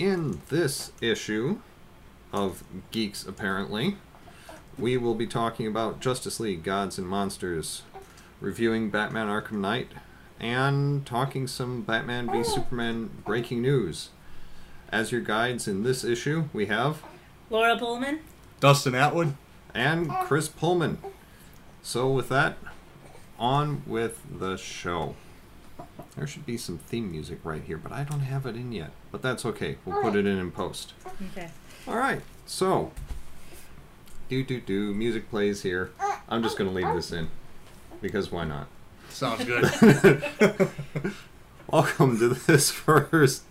in this issue of Geeks Apparently, we will be talking about Justice League Gods and Monsters, reviewing Batman Arkham Knight, and talking some Batman v Superman breaking news. As your guides in this issue, we have Laura Pullman. Dustin Atwood. and Chris Pullman. So, with that, on with the show. There should be some theme music right here, but I don't have it in yet. But that's okay. We'll put it in in post. Okay. All right. So, do do do. Music plays here. I'm just gonna leave this in because why not? Sounds good. Welcome to this first.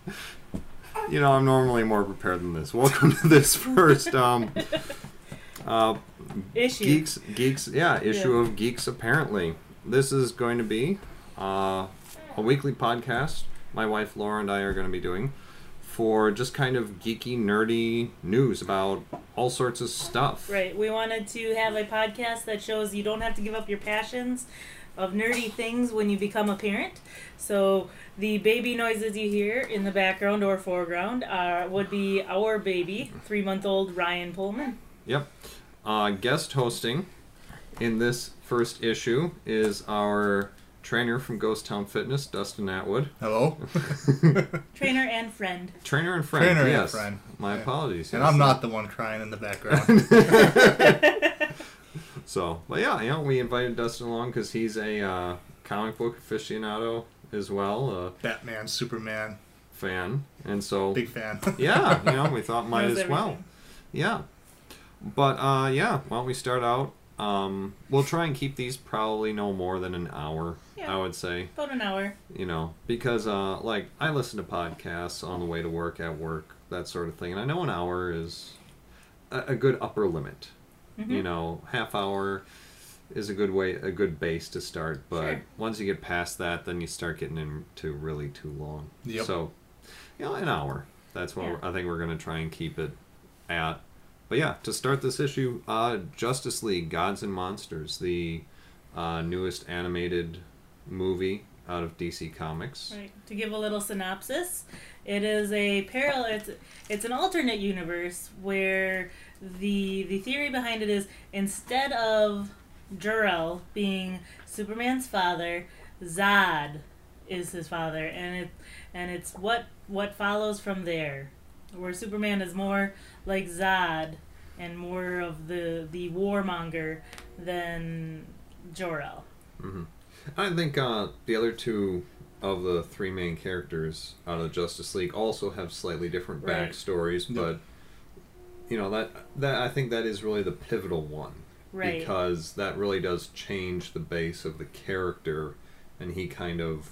You know, I'm normally more prepared than this. Welcome to this first um, uh, Issue. Geeks, geeks, yeah, issue Yeah. of Geeks. Apparently, this is going to be uh, a weekly podcast. My wife Laura and I are going to be doing for just kind of geeky, nerdy news about all sorts of stuff. Right. We wanted to have a podcast that shows you don't have to give up your passions of nerdy things when you become a parent. So the baby noises you hear in the background or foreground are would be our baby, three month old Ryan Pullman. Yep. Uh, guest hosting in this first issue is our trainer from Ghost Town Fitness, Dustin Atwood. Hello. Trainer and friend. Trainer and friend. Trainer and yes. friend. My Yeah. apologies. And yes. I'm not the one crying in the background. So, but yeah, you know, we invited Dustin along because he's a uh, comic book aficionado as well, a Batman, Superman, fan, and so big fan. yeah, you know, we thought might Knows as well. Yeah, but uh, yeah, why don't we start out? Um, we'll try and keep these probably no more than an hour. Yeah. I would say, About an hour. you know, because uh, like I listen to podcasts on the way to work, at work, that sort of thing, and I know an hour is a, a good upper limit. Mhm. You know, half hour is a good way, a good base to start. But Sure. once you get past that, then you start getting into really too long. Yep. So, you know, an hour. That's what Yeah. I think we're going to try and keep it at. But yeah, to start this issue, uh, Justice League: Gods and Monsters, the uh, newest animated movie out of DC Comics. Right. To give a little synopsis, it is a parallel. It's it's an alternate universe where the the theory behind it is instead of Jor-El being Superman's father, Zod is his father, and it and it's what what follows from there, where Superman is more like Zod and more of the the warmonger than Jor-El. hmm I think uh, the other two of the three main characters out of the Justice League also have slightly different Right. backstories, Yep. but you know that that I think that is really the pivotal one Right. because that really does change the base of the character, and he kind of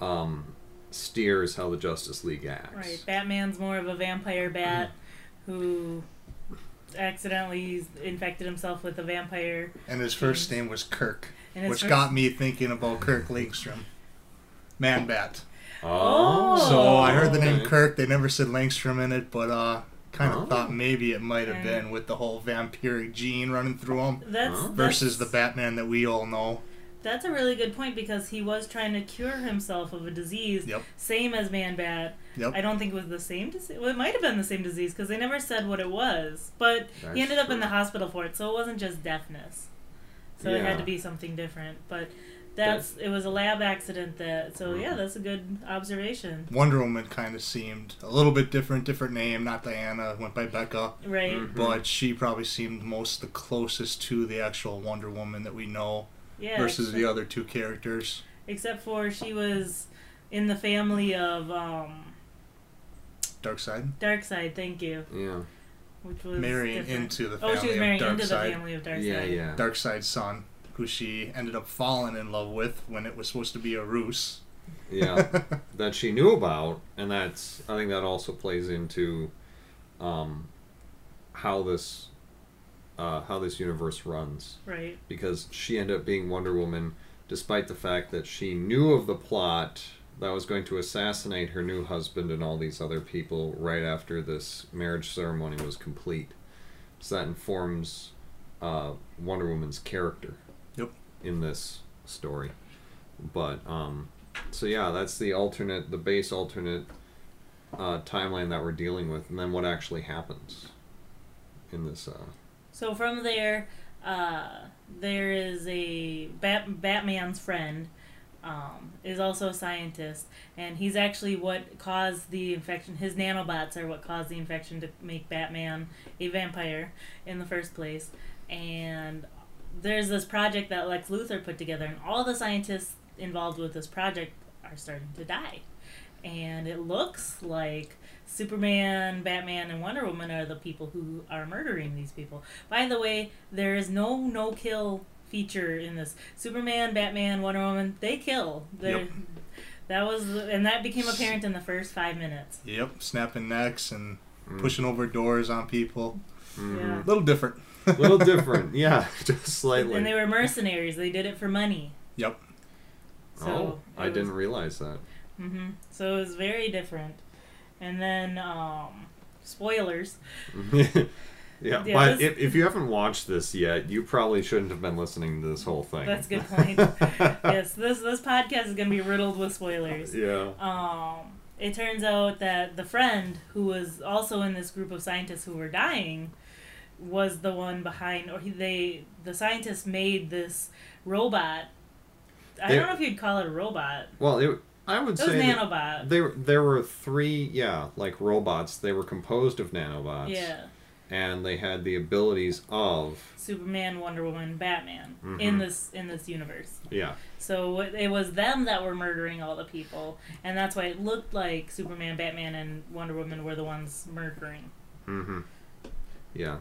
um, steers how the Justice League acts. Right. Batman's more of a vampire bat who accidentally infected himself with a vampire. and his first name was Kirk, And his which got me thinking about Kirk Langstrom. Man Bat. Oh, So I heard the name okay. Kirk. They never said Langstrom in it, but uh, kind of Oh. thought maybe it might have been with the whole vampiric gene running through him That's, Huh? versus the Batman that we all know. That's a really good point because he was trying to cure himself of a disease, Yep. same as Man Bat. Yep. I don't think it was the same disease. Well, it might have been the same disease because they never said what it was. But That's he ended up in the hospital for it, so it wasn't just deafness. So it had to be something different. But that's it was a lab accident that. So yeah, Mhm. that's a good observation. Wonder Woman kind of seemed a little bit different, different name, not Diana, went by Becca. Right. Mhm. But she probably seemed most the closest to the actual Wonder Woman that we know Yeah. versus except- the other two characters. except for she was in the family of um Darkseid dark side Thank you, Yeah, which was Marrying different. into the family Oh, family she was marrying of into the family of Darkseid. yeah, yeah. Darkseid's son, who she ended up falling in love with when it was supposed to be a ruse. yeah that she knew about and that's i think that also plays into um, how this uh, how this universe runs Right. because she ended up being wonder woman despite the fact that she knew of the plot that was going to assassinate her new husband and all these other people right after this marriage ceremony was complete so that informs uh, wonder woman's character Yep. in this story but um so yeah that's the alternate the base alternate uh, timeline that we're dealing with, and then what actually happens in this. Uh, So from there, uh, there is a Bat- Batman's friend um, is also a scientist, and he's actually what caused the infection. His nanobots are what caused the infection to make Batman a vampire in the first place. And there's this project that Lex Luthor put together, and all the scientists involved with this project are starting to die. And it looks like Superman, Batman, and Wonder Woman are the people who are murdering these people. By the way, there is no no kill feature in this. Superman, Batman, Wonder Woman, they kill. They're, Yep. That was and that became apparent in the first five minutes. Yep, snapping necks and mm, pushing over doors on people. mhm. Yeah. A little different. A little different, yeah, just slightly. And they were mercenaries. They did it for money. Yep. So oh, I it didn't realize that. hmm So it was very different. And then, um, spoilers. yeah, Yeah, but if, if you haven't watched this yet, you probably shouldn't have been listening to this whole thing. That's a good point. yes, this this podcast is gonna be riddled with spoilers. Yeah. Um, it turns out that the friend who was also in this group of scientists who were dying was the one behind, or he, they the scientists made this robot. I They- don't know if you'd call it a robot. Well, it, I would It was say that nanobot. there there were three, yeah, like robots. They were composed of nanobots. Yeah, And they had the abilities of Superman, Wonder Woman, Batman Mhm. in this in this universe. yeah. So it it was them that were murdering all the people, and that's why it looked like Superman, Batman, and Wonder Woman were the ones murdering. Mm-hmm. Yeah.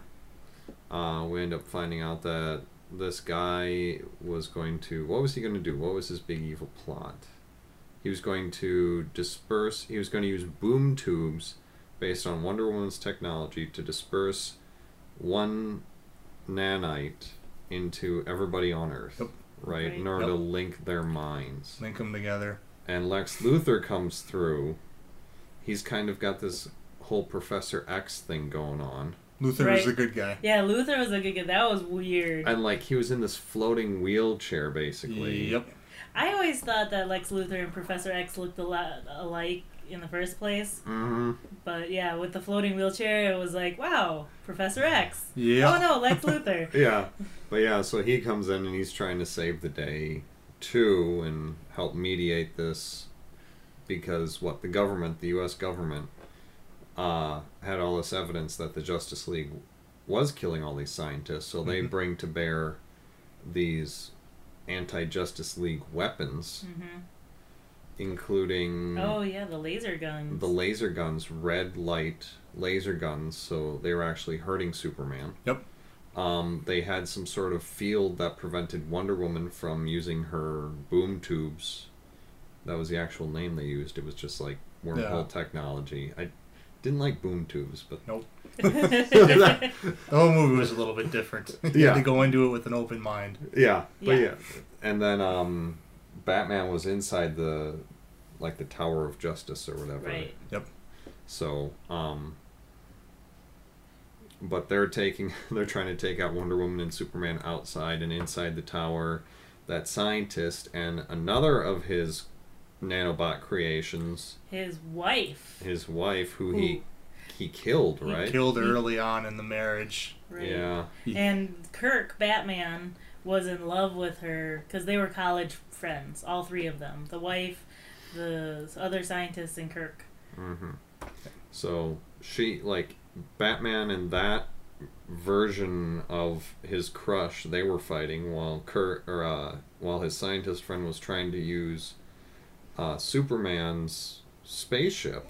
Uh, we end up finding out that this guy was going to. What was he going to do? What was his big evil plot? He was going to disperse. He was going to use boom tubes based on Wonder Woman's technology to disperse one nanite into everybody on Earth. Yep. Right? In Right. order to link their minds Link them together. and Lex Luthor comes through. He's kind of got this whole Professor X thing going on. Luthor Right. is a good guy. Yeah, Luthor was a good guy. That was weird. And like he was in this floating wheelchair basically. Yep. I always thought that Lex Luthor and Professor X looked a lot alike in the first place, hmm but yeah, with the floating wheelchair, it was like, wow, Professor X. Yeah. Oh no, Lex Luthor. Yeah. But yeah, so he comes in and he's trying to save the day too and help mediate this because what the government, the US government, uh, had all this evidence that the Justice League was killing all these scientists, so they Mhm. bring to bear these anti Justice League weapons, hmm including Oh yeah, the laser guns. The laser guns, red light laser guns, so they were actually hurting Superman. Yep. Um, they had some sort of field that prevented Wonder Woman from using her boom tubes. That was the actual name they used. It was just like wormhole Yeah. technology. I didn't like boom tubes, but Nope. The whole movie was a little bit different. You Yeah. had to go into it with an open mind. yeah but Yeah. yeah. And then um, Batman was inside the like the Tower of Justice or whatever. right. Yep. So, um, but they're taking, they're trying to take out Wonder Woman and Superman outside and inside the tower. That scientist and another of his nanobot creations, His wife. his wife, who he he killed, He right? Killed early on in the marriage. Right. Yeah, And Kirk, Batman, was in love with her because they were college friends, all three of them. The wife, the other scientists, and Kirk. Mm-hmm. So she like Batman and that version of his crush they were fighting while Kirk, or uh, while his scientist friend was trying to use uh, Superman's spaceship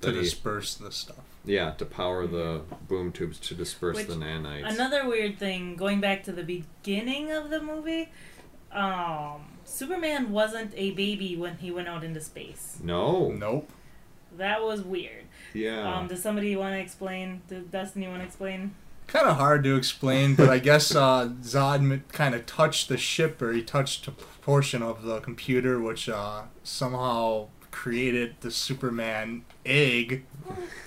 To that he- disperse the stuff. Yeah to power the boom tubes to disperse Which- the nanites. Another weird thing, going back to the beginning of the movie, um, Superman wasn't a baby when he went out into space. no, Nope. That was weird. yeah, Um, does somebody want to explain? Does Dustin, you want to explain? Kind of hard to explain, but I guess uh, Zod kind of touched the ship, or he touched a portion of the computer, which uh, somehow created the Superman egg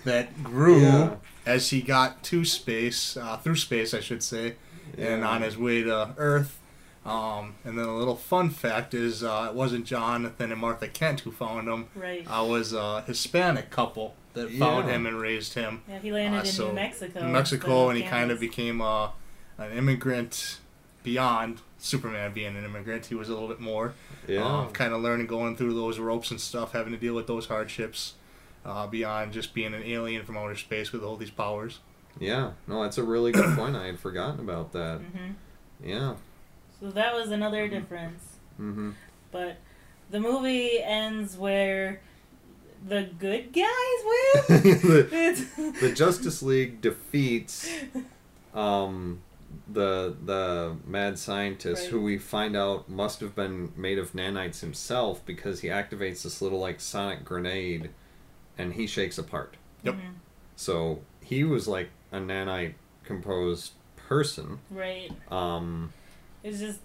that grew Yeah. as he got to space, uh, through space, I should say, and on his way to Earth. Um, and then a little fun fact is uh, it wasn't Jonathan and Martha Kent who found him. Right. I was a Hispanic couple that found him and raised him. yeah, he landed Uh, in New Mexico. in Mexico, and he kind of became uh, an immigrant beyond Superman being an immigrant. He was a little bit more. Yeah. Um, kind of learning, going through those ropes and stuff, having to deal with those hardships uh, beyond just being an alien from outer space with all these powers. yeah. No, that's a really good point. I had forgotten about that. Mhm. Yeah. So that was another difference. Mm-hmm. But the movie ends where the good guys win. the, It's- the Justice League defeats um, the the mad scientist Right. who we find out must have been made of nanites himself because he activates this little like sonic grenade and he shakes apart. Yep. Mhm. So he was like a nanite composed person. Right. Um, It's just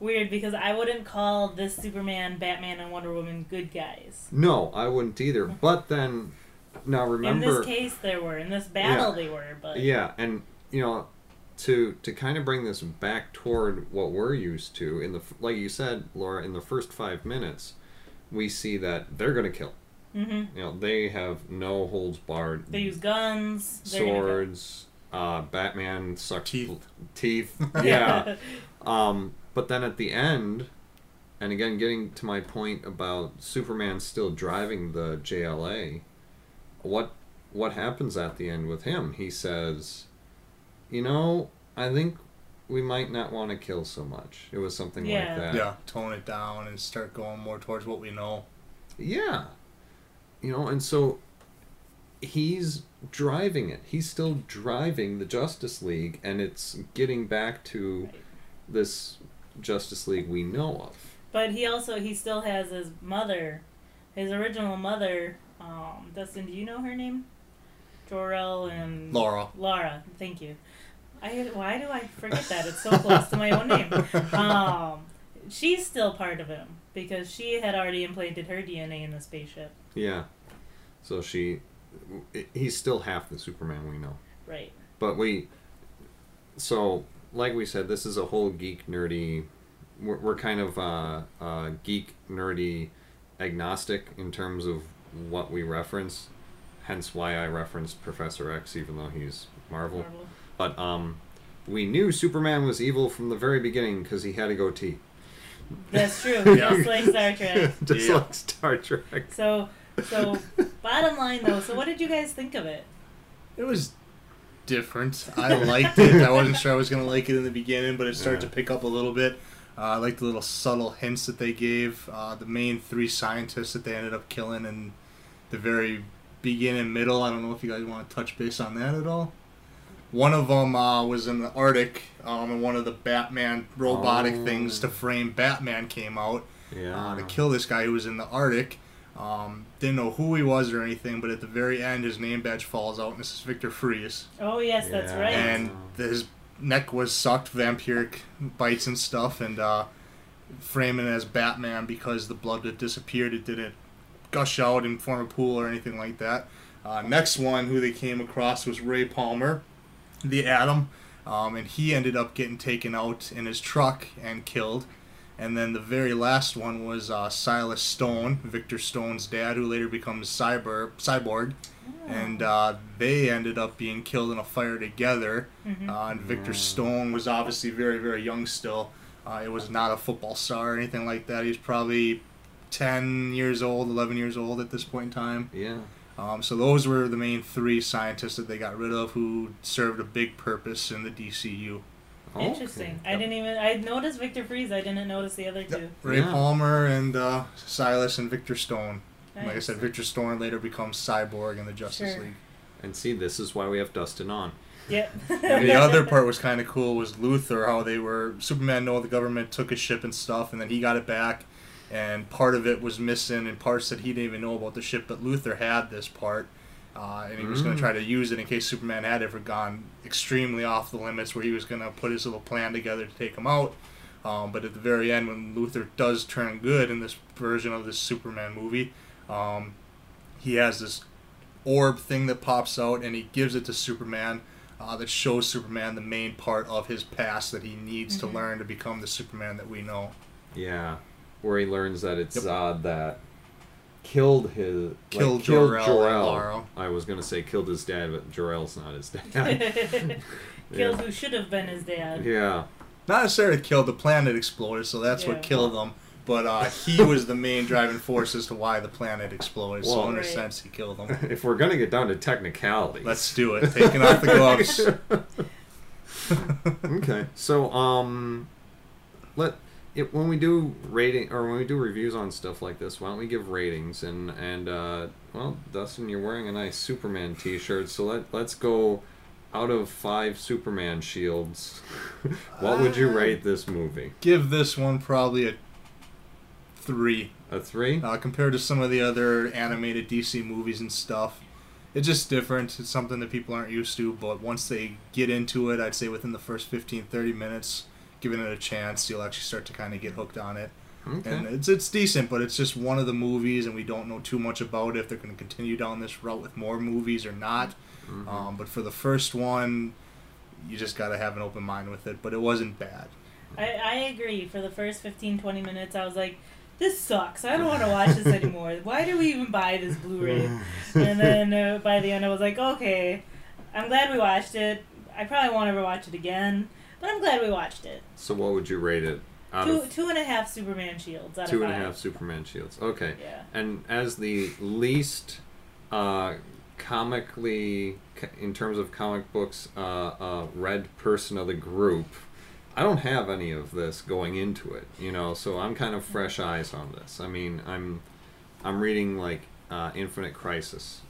weird because I wouldn't call this Superman, Batman, and Wonder Woman good guys. no, I wouldn't either. But then now remember, In this case, there were. In this battle, Yeah. they were. But Yeah, and you know, to to kind of bring this back toward what we're used to in the like you said, Laura, in the first five minutes, we see that they're gonna kill. Hmm You know, they have no holds barred. they use guns. they're gonna go- swords. Uh, Batman sucks Teeth. bl- teeth. Yeah. um, but then at the end, and again, getting to my point about Superman still driving the JLA, what what happens at the end with him? He says, "You know, I think we might not want to kill so much." It was something Yeah. like that. Yeah, tone it down and start going more towards what we know. Yeah. You know, and so he's driving it. He's still driving the Justice League, and it's getting back to Right. this Justice League we know of. But he also he still has his mother, his original mother. Um, Dustin, do you know her name? Jor-El and Laura. Laura. Thank you. I why do I forget that? It's so close to my own name. Um, she's still part of him because she had already implanted her DNA in the spaceship. Yeah. So she, he's still half the Superman we know. Right. But we, so like we said, this is a whole geek nerdy. We're, we're kind of uh, uh, geek nerdy agnostic in terms of what we reference. Hence why I referenced Professor X, even though he's Marvel. Marvel. But um, we knew Superman was evil from the very beginning because he had a goatee. That's true. Yeah. Just like Star Trek. Just Yeah. like Star Trek. So, so bottom line though. So what did you guys think of it? It was different. I liked it. I wasn't sure I was gonna like it in the beginning, but it started Yeah. to pick up a little bit. Uh, I liked the little subtle hints that they gave. Uh, the main three scientists that they ended up killing in the very beginning, middle. I don't know if you guys want to touch base on that at all. One of them uh, was in the Arctic, um, and one of the Batman robotic Oh. things to frame Batman came out Yeah. uh, to kill this guy who was in the Arctic. Um, didn't know who he was or anything, but at the very end, his name badge falls out, and this is Victor Fries. Oh yes, that's right. And his neck was sucked, vampiric bites and stuff, and uh, framing it as Batman because the blood that disappeared, it didn't gush out and form a pool or anything like that. Uh, next one, who they came across, was Ray Palmer, the Atom, um, and he ended up getting taken out in his truck and killed. And then the very last one was uh, Silas Stone, Victor Stone's dad, who later becomes cyber cyborg, and uh, they ended up being killed in a fire together. Mhm. Uh, and Victor Stone was obviously very, very young still. Uh, it was not a football star or anything like that. He was probably 10 years old, 11 years old at this point in time. Yeah. Um, so those were the main three scientists that they got rid of who served a big purpose in the DCU. Interesting. Okay. I didn't even. I noticed Victor Fries. I didn't notice the other two. Ray Yeah. Palmer and uh, Silas and Victor Stone. Like I said, Victor Stone later becomes Cyborg in the Justice Sure. League. And see, this is why we have Dustin on. Yep. And the other part was kind of cool was Luthor, how they were Superman know the government took his ship and stuff, and then he got it back, and part of it was missing, and parts that he didn't even know about the ship, but Luthor had this part, uh, and he was going to try to use it in case Superman had ever gone extremely off the limits, where he was going to put his little plan together to take him out. Um, but at the very end, when Luthor does turn good in this version of this Superman movie, um, he has this orb thing that pops out, and he gives it to Superman. uh, that shows Superman the main part of his past that he needs Mhm. to learn to become the Superman that we know. Yeah, where he learns that it's Yep. Zod that killed his like, Killed killed Jor-El Jor-El. I was gonna say killed his dad, but Jor-El's not his dad. Killed yeah. who should have been his dad. yeah, Not necessarily killed, the planet exploded, so that's Yeah. what killed them. But uh, he was the main driving force as to why the planet exploded. so Well- in a sense, he killed him. if we're gonna get down to technicality, Let's do it. Taking off the gloves. okay. So um, let it when we do rating or when we do reviews on stuff like this, why don't we give ratings and and uh, well, Dustin, you're wearing a nice Superman T-shirt, so let let's go. Out of five Superman shields, what would you Uh, rate this movie? Give this one probably a three. A three? uh, compared to some of the other animated DC movies and stuff. It's just different. It's something that people aren't used to, but once they get into it, I'd say within the first 15, 30 minutes, giving it a chance, you'll actually start to kind of get hooked on it. Okay. And it's it's decent, but it's just one of the movies, and we don't know too much about it, if they're going to continue down this route with more movies or not. Mhm. Um, but for the first one, you just got to have an open mind with it, but it wasn't bad. I, I agree. For the first 15, 20 minutes, I was like, this sucks. I don't want to watch this anymore. Why do we even buy this Blu ray? and then uh, by the end, I was like, okay, I'm glad we watched it. I probably won't ever watch it again, but I'm glad we watched it. So what would you rate it? Out Two, of two and a half Superman shields out two of and a half Superman shields. Okay. Yeah. And as the least uh, comically, in terms of comic books, uh, uh, read person of the group, I don't have any of this going into it, you know. So I'm kind of fresh eyes on this. I mean, I'm I'm reading like uh, Infinite Crisis.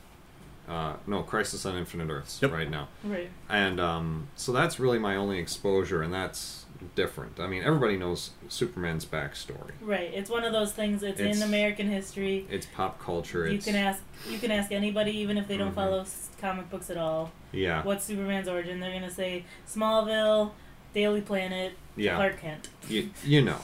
Uh, no, Crisis on Infinite Earths Yep. right now, Right. and um, so that's really my only exposure, and that's different. I mean, everybody knows Superman's backstory. Right. It's one of those things. It's, It's- in American history. It's pop culture. You It's can ask. You can ask anybody, even if they don't Mhm. follow comic books at all. yeah, What's Superman's origin? They're gonna say Smallville, Daily Planet, yeah. Clark Kent. you, you know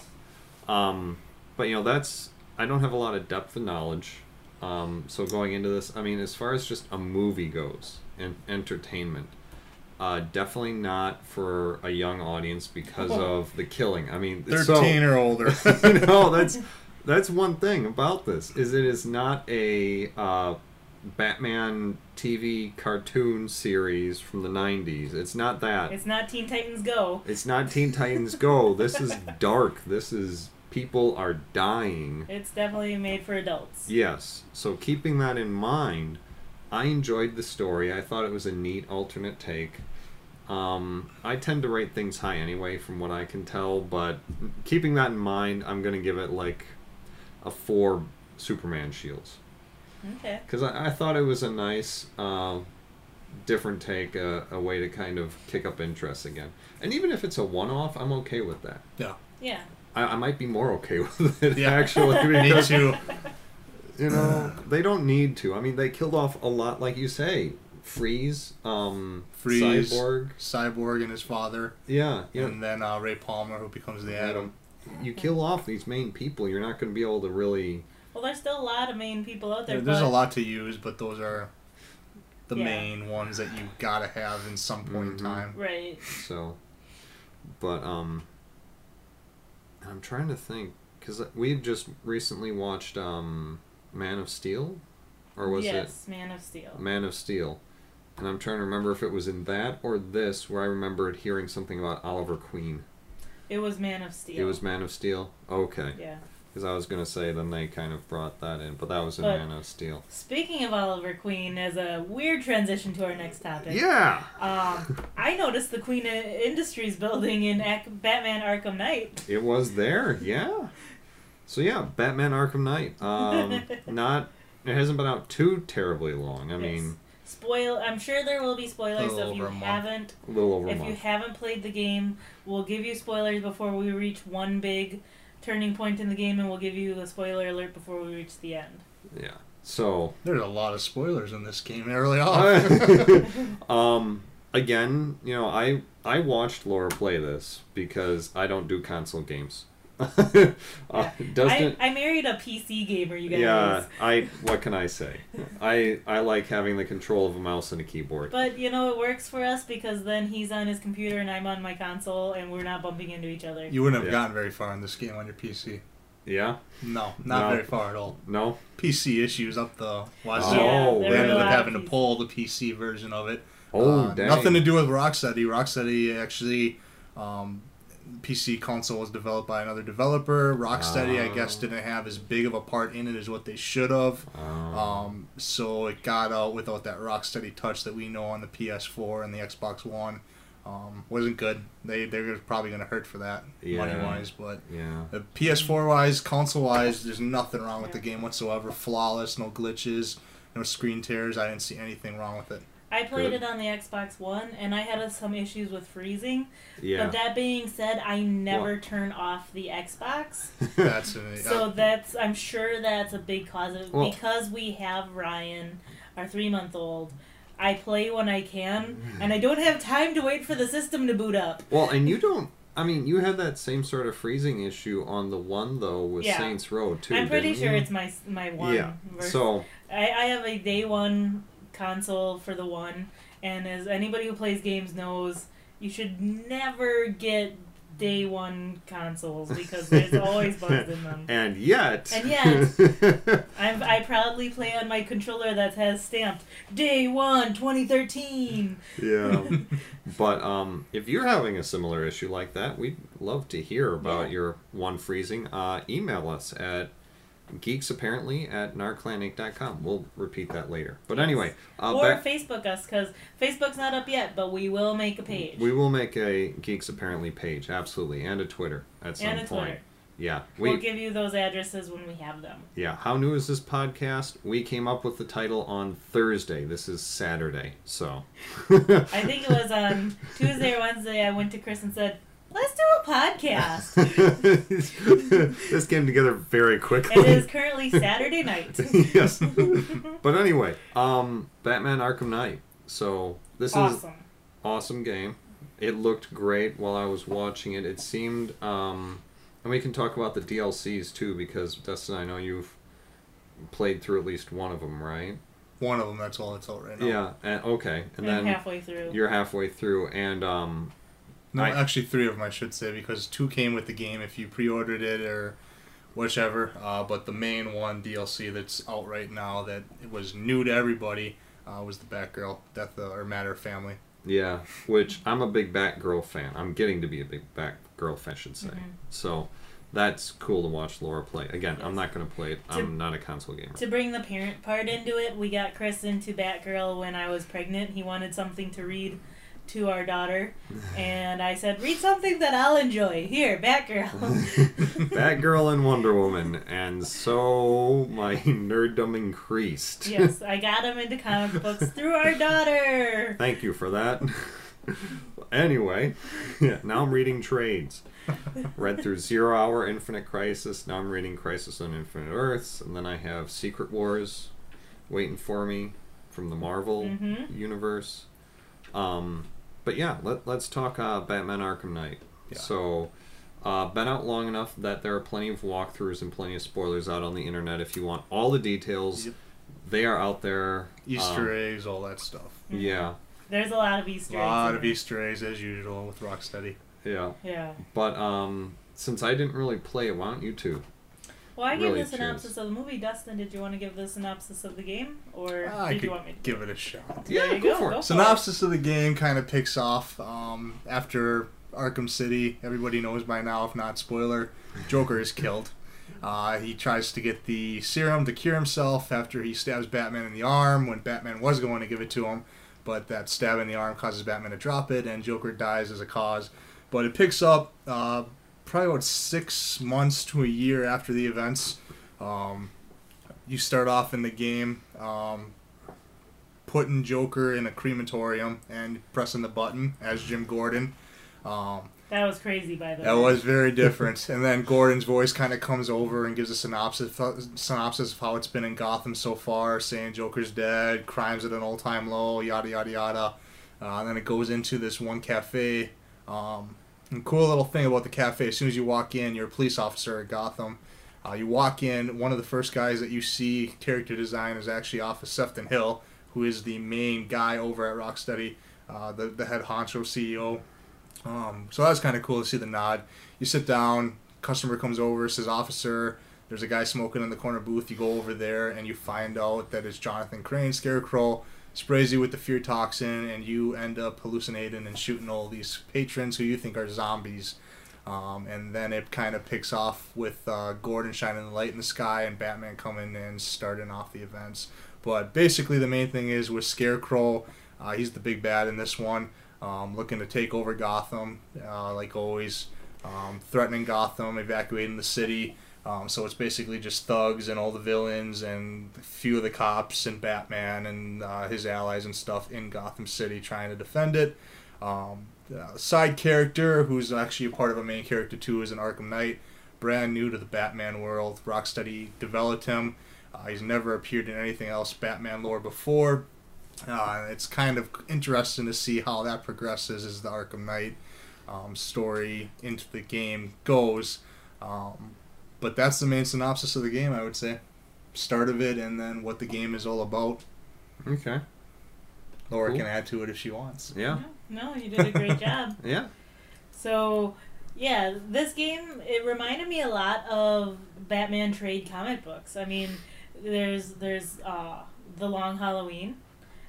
um, but you know that's i don't have a lot of depth of knowledge um, so going into this i mean as far as just a movie goes and entertainment uh, definitely not for a young audience because of the killing i mean it's so- 13 or older. you know that's that's one thing about this is it is not a uh, batman tv cartoon series from the 90s it's not that It's not Teen Titans Go. it's not Teen Titans Go. This is dark. This is people are dying. It's definitely made for adults. Yes. So keeping that in mind, I enjoyed the story. I thought it was a neat alternate take. Um, I tend to rate things high anyway, from what I can tell. But keeping that in mind, I'm gonna give it like a four Superman shields Okay. because I, I thought it was a nice, uh, different take, uh, a way to kind of kick up interest again. And even if it's a one-off, I'm okay with that. yeah. Yeah. I, I might be more okay with it Yeah. actually Me because too. you know they don't need to. I mean, they killed off a lot, like you say, Freeze, um, Freeze. Cyborg. Cyborg and his father, Yeah, you know, and then uh, Ray Palmer, who becomes the Atom. you kill off these main people, you're not going to be able to really. Well, there's still a lot of main people out there. There- There's but a lot to use, but those are the Yeah. main ones that you gotta have in some point Mhm. in time. Right. So, but um, I'm trying to think because we've just recently watched um, Man of Steel, or was it? yes, Man of Steel. Man of Steel. And I'm trying to remember if it was in that or this where I remembered hearing something about Oliver Queen. It was Man of Steel. It was Man of Steel? Okay. Yeah. Because I was going to say then they kind of brought that in, but that was in But- Man of Steel. Speaking of Oliver Queen, as a weird transition to our next topic. Yeah! Um, I noticed the Queen Industries building in Batman Arkham Knight. It was there, yeah. So yeah, Batman Arkham Knight. Um, not. It hasn't been out too terribly long. I Yes. mean, Spoil. I'm sure there will be spoilers. So if you over a month. haven't, a little over a if you haven't played the game, we'll give you spoilers before we reach one big turning point in the game, and we'll give you the spoiler alert before we reach the end. Yeah. So There's a lot of spoilers in this game early on. um, again, you know, I I watched Laura play this because I don't do console games. uh, Dustin. I, I married a PC gamer, you guys. yeah, I. What can I say? I I like having the control of a mouse and a keyboard. But you know it works for us because then he's on his computer and I'm on my console and we're not bumping into each other. You wouldn't have Yeah. gotten very far in this game on your PC. Yeah. No, not No. very far at all. No. PC issues up the wazoo. Oh, there they ended up having to pull the PC version of it. Oh, Uh, dang. Nothing to do with Rocksteady. Rocksteady actually, um, PC console was developed by another developer. Rocksteady, I guess, Oh. didn't have as big of a part in it as what they should have. Oh. Um, so it got out without that Rocksteady touch that we know on the PS4 and the Xbox One. Um, wasn't good. They they're probably going to hurt for that Yeah. money wise, but yeah. uh, PS4 wise, console wise, there's nothing wrong with the game whatsoever. Flawless, no glitches, no screen tears. I didn't see anything wrong with it. I played Good. it on the Xbox One and I had uh, some issues with freezing. Yeah. But that being said, I never turn off the Xbox. That's a, So that's I'm sure that's a big cause of it Well- because we have Ryan, our three month old. I play when I can, and I don't have time to wait for the system to boot up. well, and you don't. I mean, you had that same sort of freezing issue on the one though with Yeah. Saints Row too. I'm pretty sure you? it's my my one. Yeah. versus- So I, I have a day one console for the one, and as anybody who plays games knows, you should never get day one consoles because there's always bugs in them. and yet. And yet- I'm, I proudly play on my controller that has stamped day one 2013. yeah. But um, if you're having a similar issue like that, we'd love to hear about Yeah. your one freezing. Uh, email us at geeksapparently at narclanic.com. We'll repeat that later. But anyway, uh, or back- Facebook us because Facebook's not up yet, but we will make a page. we will make a Geeks Apparently page, absolutely, and a Twitter at some and a point. Twitter. Yeah, we We'll give you those addresses when we have them. yeah. How new is this podcast? We came up with the title on Thursday. This is Saturday, so. I think it was on Tuesday or Wednesday. I went to Chris and said, "Let's do a podcast." this came together very quickly. it is currently Saturday night. yes. But anyway, um, Batman Arkham Knight. So this is awesome. awesome game. It looked great while I was watching it. It seemed, um, and we can talk about the DLCs too because Dustin, I know you've played through at least one of them, right? one of them. That's all it's all right now. Yeah. And okay, and I'm then halfway through. you're halfway through, and um, No, I- actually three of them I should say because two came with the game if you pre-ordered it or whichever. Uh, but the main one DLC that's out right now that it was new to everybody uh, was the Batgirl Death or Matter family. yeah, which I'm a big Batgirl fan. I'm getting to be a big Batgirl fan, I should say. Mhm. So that's cool to watch Laura play. Again, I'm not going to play it. I'm not a console gamer. To bring the parent part into it, we got Chris into Batgirl when I was pregnant. He wanted something to read to our daughter, and I said, "Read something that I'll enjoy." Here, Batgirl. Batgirl and Wonder Woman, and so my nerddom increased. yes, I got him into comic books through our daughter. Thank you for that. anyway, yeah, now I'm reading trades. Read through Zero Hour, Infinite Crisis. Now I'm reading Crisis on Infinite Earths, and then I have Secret Wars waiting for me from the Marvel Mhm. universe. Um, but yeah, let, let's talk uh, Batman Arkham Knight. Yeah. So, uh, been out long enough that there are plenty of walkthroughs and plenty of spoilers out on the internet. If you want all the details, Yep. they are out there. Easter Um, eggs, all that stuff. Yeah, There's a lot of Easter eggs. A lot in of there. Easter eggs as usual with Rocksteady. yeah. Yeah. But um, since I didn't really play it, why don't you two? Well, I gave Really the synopsis choose. of the movie. Dustin, did you want to give the synopsis of the game, or I did could you want me to? give it a shot. Yeah, There you go go, for it. go. Synopsis of the game kind of picks off um, after Arkham City. Everybody knows by now, if not spoiler, Joker is killed. Uh, he tries to get the serum to cure himself after he stabs Batman in the arm when Batman was going to give it to him, but that stab in the arm causes Batman to drop it, and Joker dies as a cause. But it picks up uh, probably about six months to a year after the events. Um, you start off in the game um, putting Joker in a crematorium and pressing the button as Jim Gordon. Um, That was crazy, by the way. that was very different. and then Gordon's voice kind of comes over and gives a synopsis synopsis of how it's been in Gotham so far, saying Joker's dead, crimes at an all-time low, yada yada yada. Uh, and then it goes into this one cafe um, And cool little thing about the cafe: as soon as you walk in, you're a police officer at Gotham. Uh, you walk in, one of the first guys that you see character design is actually Office Sefton Hill, who is the main guy over at Rocksteady, uh, the the head honcho CEO. Um, so was kind of cool to see the nod. You sit down, customer comes over, says, "Officer, there's a guy smoking in the corner booth." You go over there and you find out that it's Jonathan Crane, Scarecrow, sprays you with the fear toxin, and you end up hallucinating and shooting all these patrons who you think are zombies. Um, and then it kind of picks off with uh, Gordon shining the light in the sky and Batman coming and starting off the events. But basically, the main thing is with Scarecrow, uh, he's the big bad in this one, um, looking to take over Gotham, uh, like always, um, threatening Gotham, evacuating the city. Um, so it's basically just thugs and all the villains and a few of the cops and Batman and uh, his allies and stuff in Gotham City trying to defend it. Um, side character who's actually a part of a main character too is an Arkham Knight, brand new to the Batman world. Rocksteady developed him. Uh, he's never appeared in anything else Batman lore before. Uh, it's kind of interesting to see how that progresses as the Arkham Knight um, story into the game goes. Um, but that's the main synopsis of the game, I would say. Start of it, and then what the game is all about. Okay. Laura Cool. can add to it if she wants. Yeah. No, you did a great job. Yeah. So, yeah, this game it reminded me a lot of Batman trade comic books. I mean, there's there's uh, the Long Halloween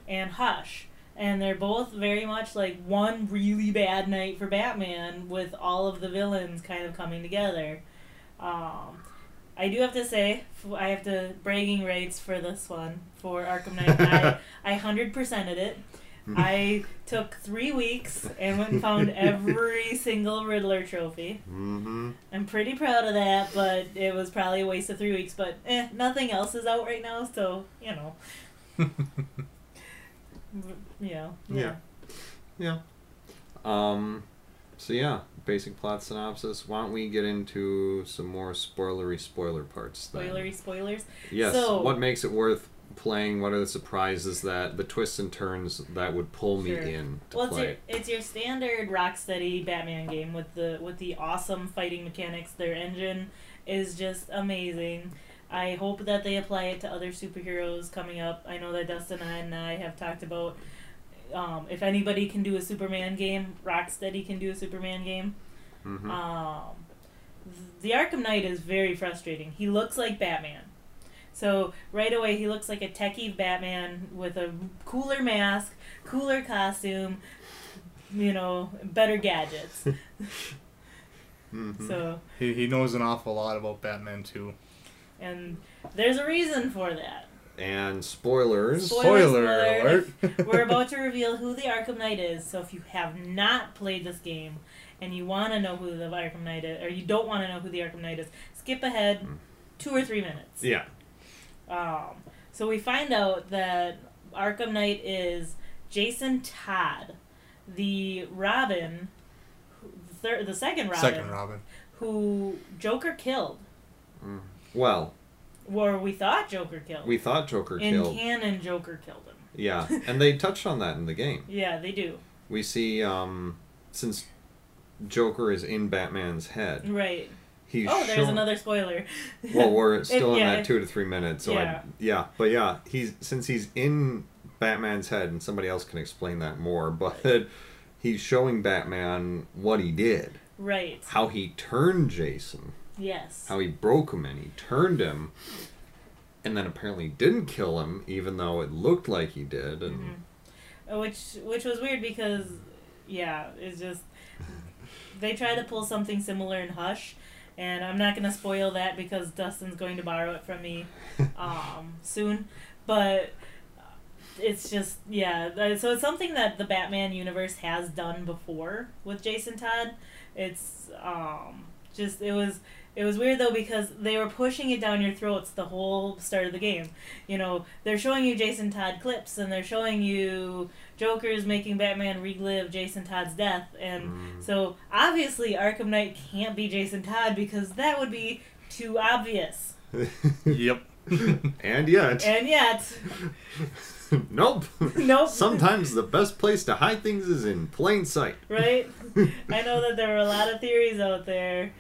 and Hush, and they're both very much like one really bad night for Batman with all of the villains kind of coming together. Um, I do have to say, I have to bragging rights for this one for Arkham Knight. I I hundred percented it. I took three weeks and went and found every single Riddler trophy. Mm-hmm. I'm pretty proud of that, but it was probably a waste of three weeks. But eh, nothing else is out right now, so you know, you know, yeah. Yeah. Um, so yeah, basic plot synopsis. Why don't we get into some more spoilery spoiler parts? Then? Spoilery spoilers. Yes. So- what makes it worth playing? What are the surprises that the twists and turns that would pull me Sure. in to Well, it's play? your it's your standard Rocksteady Batman game with the with the awesome fighting mechanics. Their engine is just amazing. I hope that they apply it to other superheroes coming up. I know that Dustin and I have talked about um, if anybody can do a Superman game, Rocksteady can do a Superman game. Mhm. Um, the Arkham Knight is very frustrating. He looks like Batman. So right away he looks like a techie Batman with a cooler mask, cooler costume, you know, better gadgets. Mhm. So He, he knows an awful lot about Batman too. and there's a reason for that. And spoilers. Spoiler Spoiler alert. alert! We're about to reveal who the Arkham Knight is. So if you have not played this game and you want to know who the Arkham Knight is, or you don't want to know who the Arkham Knight is, skip ahead Mm. two or three minutes. yeah. Um, so we find out that Arkham Knight is Jason Todd, the Robin, the, third, the second Robin, Second Robin. who Joker killed, Mm. Well, or we thought Joker killed. we thought Joker in killed. canon, Joker killed him. Yeah, and they touched on that in the game. Yeah, they do. We see um, since Joker is in Batman's head, Right. he's oh, there's shown- another spoiler. Well, we're still in yeah, that two to three minutes, so Yeah. I, yeah, but yeah, he's since he's in Batman's head, and somebody else can explain that more, but he's showing Batman what he did, Right. how he turned Jason, Yes. how he broke him, and he turned him, and then apparently didn't kill him, even though it looked like he did, and Mhm. Uh, Which which was weird because yeah, it's just they tried to pull something similar in Hush, and I'm not gonna spoil that because Dustin's going to borrow it from me um, soon. But it's just yeah, uh, so it's something that the Batman universe has done before with Jason Todd. It's um, just it was it was weird though because they were pushing it down your throats the whole start of the game. You know, they're showing you Jason Todd clips and they're showing you Joker's making Batman relive Jason Todd's death and Mm. so obviously Arkham Knight can't be Jason Todd because that would be too obvious. Yep. and yet, And yet, nope. nope. Sometimes the best place to hide things is in plain sight. right? I know that there were a lot of theories out there,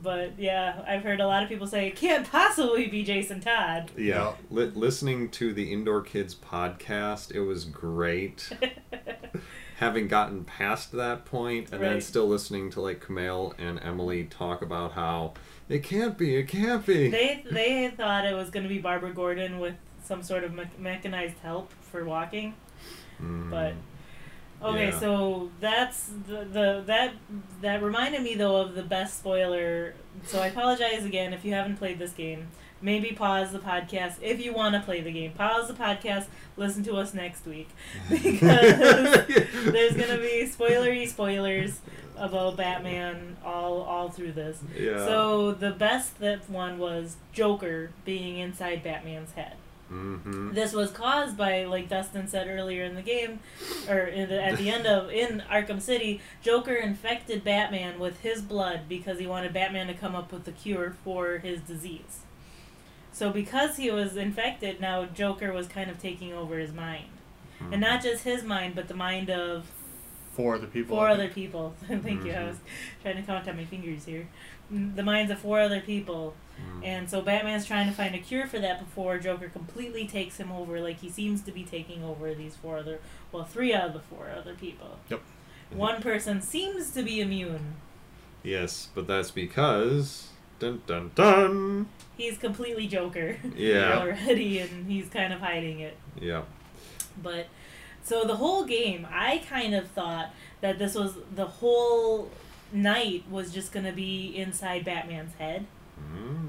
but yeah, I've heard a lot of people say it can't possibly be Jason Todd. Yeah, li- listening to the Indoor Kids podcast, it was great. Having gotten past that point, and then still listening to like Kumail and Emily talk about how it can't be, it can't be. They they thought it was going to be Barbara Gordon with some sort of me- mechanized help for walking, Mm, but okay, Yeah. so that's the, the that that reminded me though of the best spoiler. So I apologize again if you haven't played this game. Maybe pause the podcast if you want to play the game. Pause the podcast. Listen to us next week because there's gonna be spoilery spoilers about Batman all all through this. yeah. So the best that one was Joker being inside Batman's head. Hmm This was caused by, like Dustin said earlier in the game, or in the, at the end of in Arkham City, Joker infected Batman with his blood because he wanted Batman to come up with the cure for his disease. So because he was infected, now Joker was kind of taking over his mind, and not just his mind, but the mind of Four other people. four other people. Thank you. I was trying to count on my fingers here. Mm, The minds of four other people. Mm. And so Batman's trying to find a cure for that before Joker completely takes him over, like he seems to be taking over these four other, well, three out of the four other people. Yep. One person seems to be immune. Yes, but that's because dun dun dun. He's completely Joker Yeah. already, and he's kind of hiding it. Yeah. But so the whole game, I kind of thought that this was the whole night was just gonna be inside Batman's head.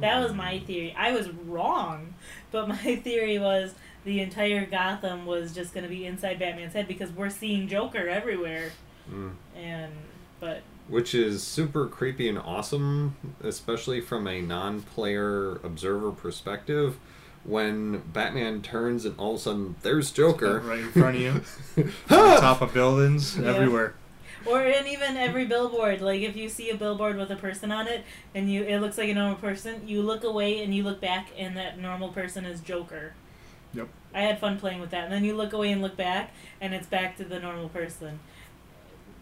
That was my theory. I was wrong, but my theory was the entire Gotham was just going to be inside Batman's head because we're seeing Joker everywhere. Mm. And but Which is super creepy and awesome, especially from a non-player observer perspective. When Batman turns and all of a sudden there's Joker Right in front of you. On top of buildings, Yeah. everywhere. Or in even every billboard, like if you see a billboard with a person on it and you it looks like a normal person, you look away and you look back and that normal person is Joker. Yep. I had fun playing with that. And then you look away and look back and it's back to the normal person.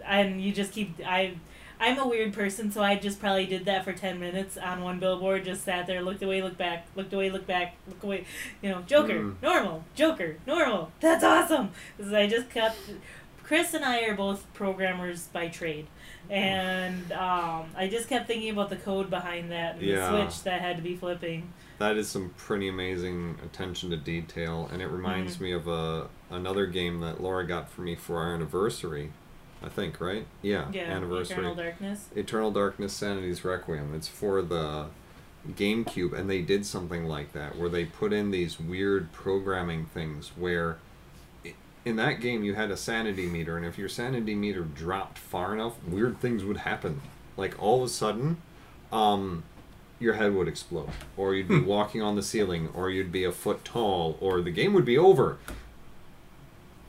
And you just keep I I'm a weird person, so I just probably did that for ten minutes on one billboard. Just sat there, looked away, looked back, looked away, looked back, look away. You know, Joker, Mm. normal, Joker, normal. That's awesome. Because I just kept. Chris and I are both programmers by trade, and um, I just kept thinking about the code behind that and Yeah. the switch that had to be flipping. That is some pretty amazing attention to detail, and it reminds Mm-hmm. me of a another game that Laura got for me for our anniversary. I think, right? Yeah, Yeah, anniversary. Eternal Darkness. Eternal Darkness Sanity's Requiem. It's for the GameCube, and they did something like that where they put in these weird programming things where in that game you had a sanity meter, and if your sanity meter dropped far enough, weird things would happen. Like all of a sudden, um, your head would explode, or you'd be walking on the ceiling, or you'd be a foot tall, or the game would be over.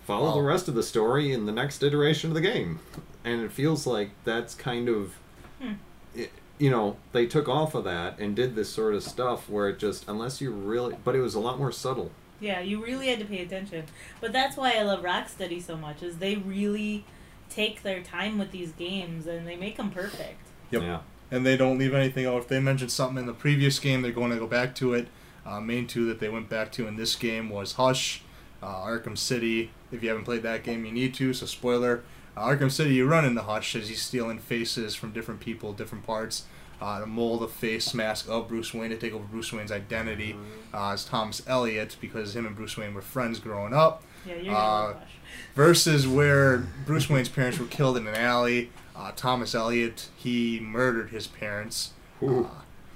Follow Wow. the rest of the story in the next iteration of the game. And it feels like that's kind of Hmm. it, you know, they took off of that and did this sort of stuff where it just, unless you really, but it was a lot more subtle. Yeah, you really had to pay attention. But that's why I love Rocksteady so much is they really take their time with these games and they make them perfect. Yep. Yeah. and they don't leave anything out. If they mentioned something in the previous game, they're going to go back to it. Uh, main two that they went back to in this game was Hush, uh, Arkham City. If you haven't played that game, you need to. So spoiler: uh, Arkham City, you run into Hush as he's stealing faces from different people, different parts. Uh, to mold a face mask of Bruce Wayne to take over Bruce Wayne's identity uh, as Thomas Elliot because him and Bruce Wayne were friends growing up Yeah, you're Uh, gonna love versus where Bruce Wayne's parents were killed in an alley. Uh, Thomas Elliot, he murdered his parents uh,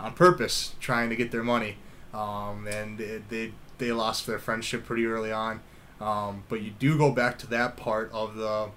on purpose, trying to get their money, um, and it, they they lost their friendship pretty early on. Um, but you do go back to that part of the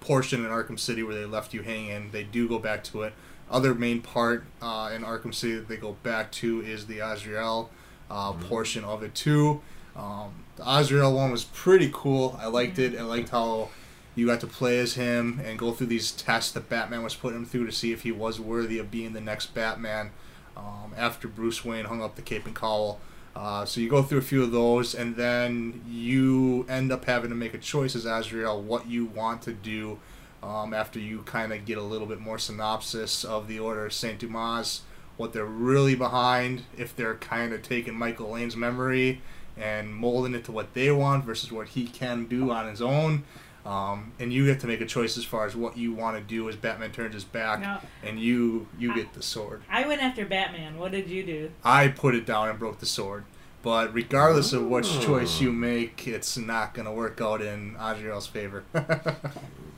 portion in Arkham City where they left you hanging. They do go back to it. Other main part uh, in Arkham City that they go back to is the Azrael uh, portion of it too. Um, the Azrael one was pretty cool. I liked it. I liked how you got to play as him and go through these tests that Batman was putting him through to see if he was worthy of being the next Batman. Um, after Bruce Wayne hung up the cape and cowl. Uh, so you go through a few of those, and then you end up having to make a choice as Azrael what you want to do Um, after you kind of get a little bit more synopsis of the Order of Saint Dumas, what they're really behind, if they're kind of taking Michael Lane's memory and molding it to what they want versus what he can do on his own. Um, and you get to make a choice as far as what you want to do as Batman turns his back, Now, and you you get the sword. I went after Batman. What did you do? I put it down and broke the sword. But regardless of which Oh. choice you make, it's not going to work out in Azrael's favor.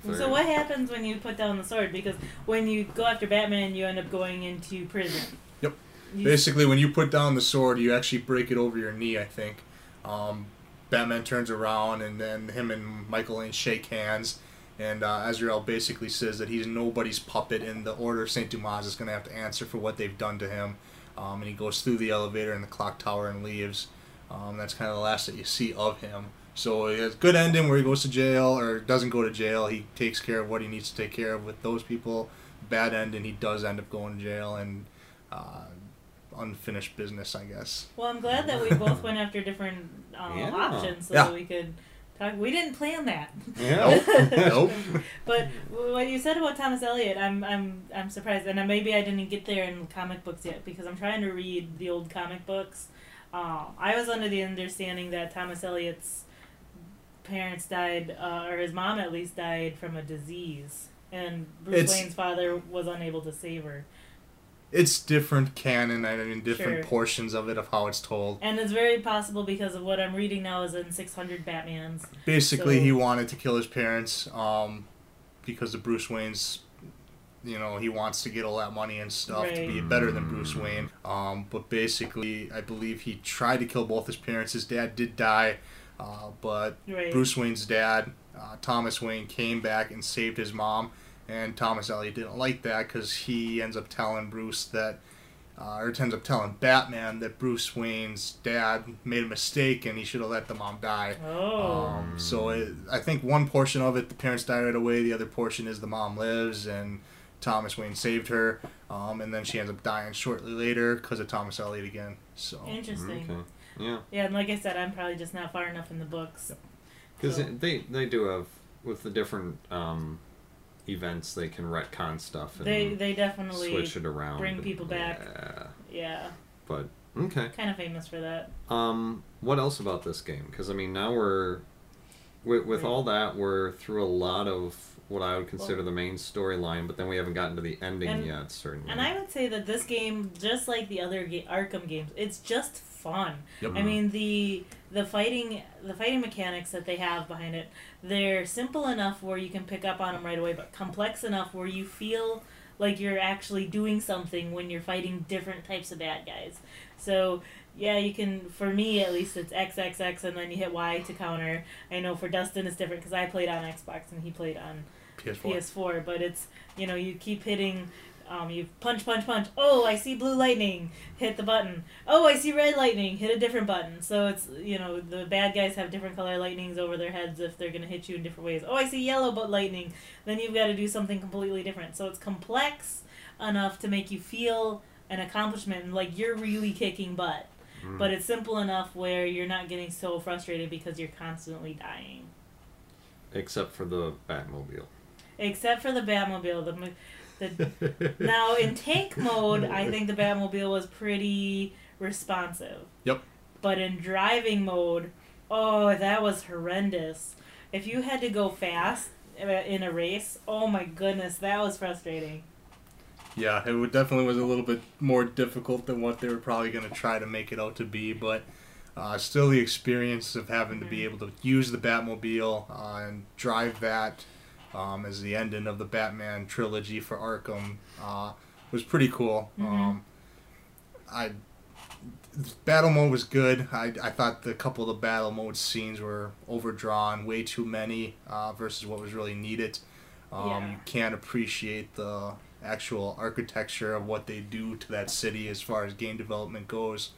So what happens when you put down the sword? Because when you go after Batman, you end up going into prison. Yep. You- Basically, when you put down the sword, you actually break it over your knee, I think. Um, Batman turns around, and then him and Michael Lane shake hands. And uh, Azrael basically says that he's nobody's puppet, and the Order of St. Dumas is going to have to answer for what they've done to him. Um, and he goes through the elevator in the clock tower and leaves. Um, that's kind of the last that you see of him. So it has a good ending where he goes to jail or doesn't go to jail. He takes care of what he needs to take care of with those people. Bad end, and he does end up going to jail and uh, unfinished business, I guess. Well, I'm glad that we both went after different uh, Yeah. options so Yeah. that we could talk. We didn't plan that. Yeah. Nope. But what you said about Thomas Elliot, I'm I'm I'm surprised, and maybe I didn't get there in comic books yet because I'm trying to read the old comic books. Uh, I was under the understanding that Thomas Elliot's parents died, uh, or his mom at least died from a disease, and Bruce It's- Wayne's father was unable to save her. It's different canon, I mean, different Sure. portions of it of how it's told. And it's very possible because of what I'm reading now is in 600 Batmans. Basically, So- he wanted to kill his parents um, because of Bruce Wayne's. You know, he wants to get all that money and stuff to be better than Bruce Wayne. Um, but basically, I believe he tried to kill both his parents. His dad did die, uh, but Right. Bruce Wayne's dad, uh, Thomas Wayne, came back and saved his mom. And Thomas Elliot didn't like that because he ends up telling Bruce that, uh, or ends up telling Batman that Bruce Wayne's dad made a mistake and he should have let the mom die. Oh. Um, so it, I think one portion of it, the parents die right away. The other portion is the mom lives and Thomas Wayne saved her. Um, and then she ends up dying shortly later because of Thomas Elliot again. So Interesting. Okay. Yeah. Yeah, and like I said, I'm probably just not far enough in the books. Because So- they they do have with the different um, events they can retcon stuff and They they definitely switch it around. bring people back. Yeah. yeah, But okay. kind of famous for that. Um, what else about this game? Because I mean, now we're with, with all that we're through a lot of what I would consider Well- the main storyline, but then we haven't gotten to the ending And- yet. Certainly. And I would say that this game, just like the other ga- Arkham games, it's just fun. Yep. I mean the the fighting the fighting mechanics that they have behind it, they're simple enough where you can pick up on them right away, but complex enough where you feel like you're actually doing something when you're fighting different types of bad guys. So yeah, you can. For me, at least, it's X X X, and then you hit Y to counter. I know for Dustin it's different because I played on Xbox and he played on PS4. PS4, but it's you know you keep hitting, um, you punch punch punch. Oh, I see blue lightning. Hit the button. Oh, I see red lightning. Hit a different button. So it's you know the bad guys have different color lightnings over their heads if they're gonna hit you in different ways. Oh, I see yellow but lightning. Then you've got to do something completely different. So it's complex enough to make you feel an accomplishment like you're really kicking butt. Mm. But it's simple enough where you're not getting so frustrated because you're constantly dying. Except for the Batmobile. Except for the Batmobile, the the now in tank mode, I think the Batmobile was pretty responsive. Yep. But in driving mode, oh, that was horrendous. If you had to go fast uh, in a race, oh my goodness, that was frustrating. Yeah, it would definitely was a little bit more difficult than what they were probably going to try to make it out to be, but uh, still the experience of having to be Mhm. able to use the Batmobile uh, and drive that um, as the ending of the Batman trilogy for Arkham uh, was pretty cool. Mhm. Um, I battle mode was good. I, I thought the couple of the battle mode scenes were overdrawn, way too many uh, versus what was really needed. Um, Yeah. You can't appreciate the actual architecture of what they do to that city as far as game development goes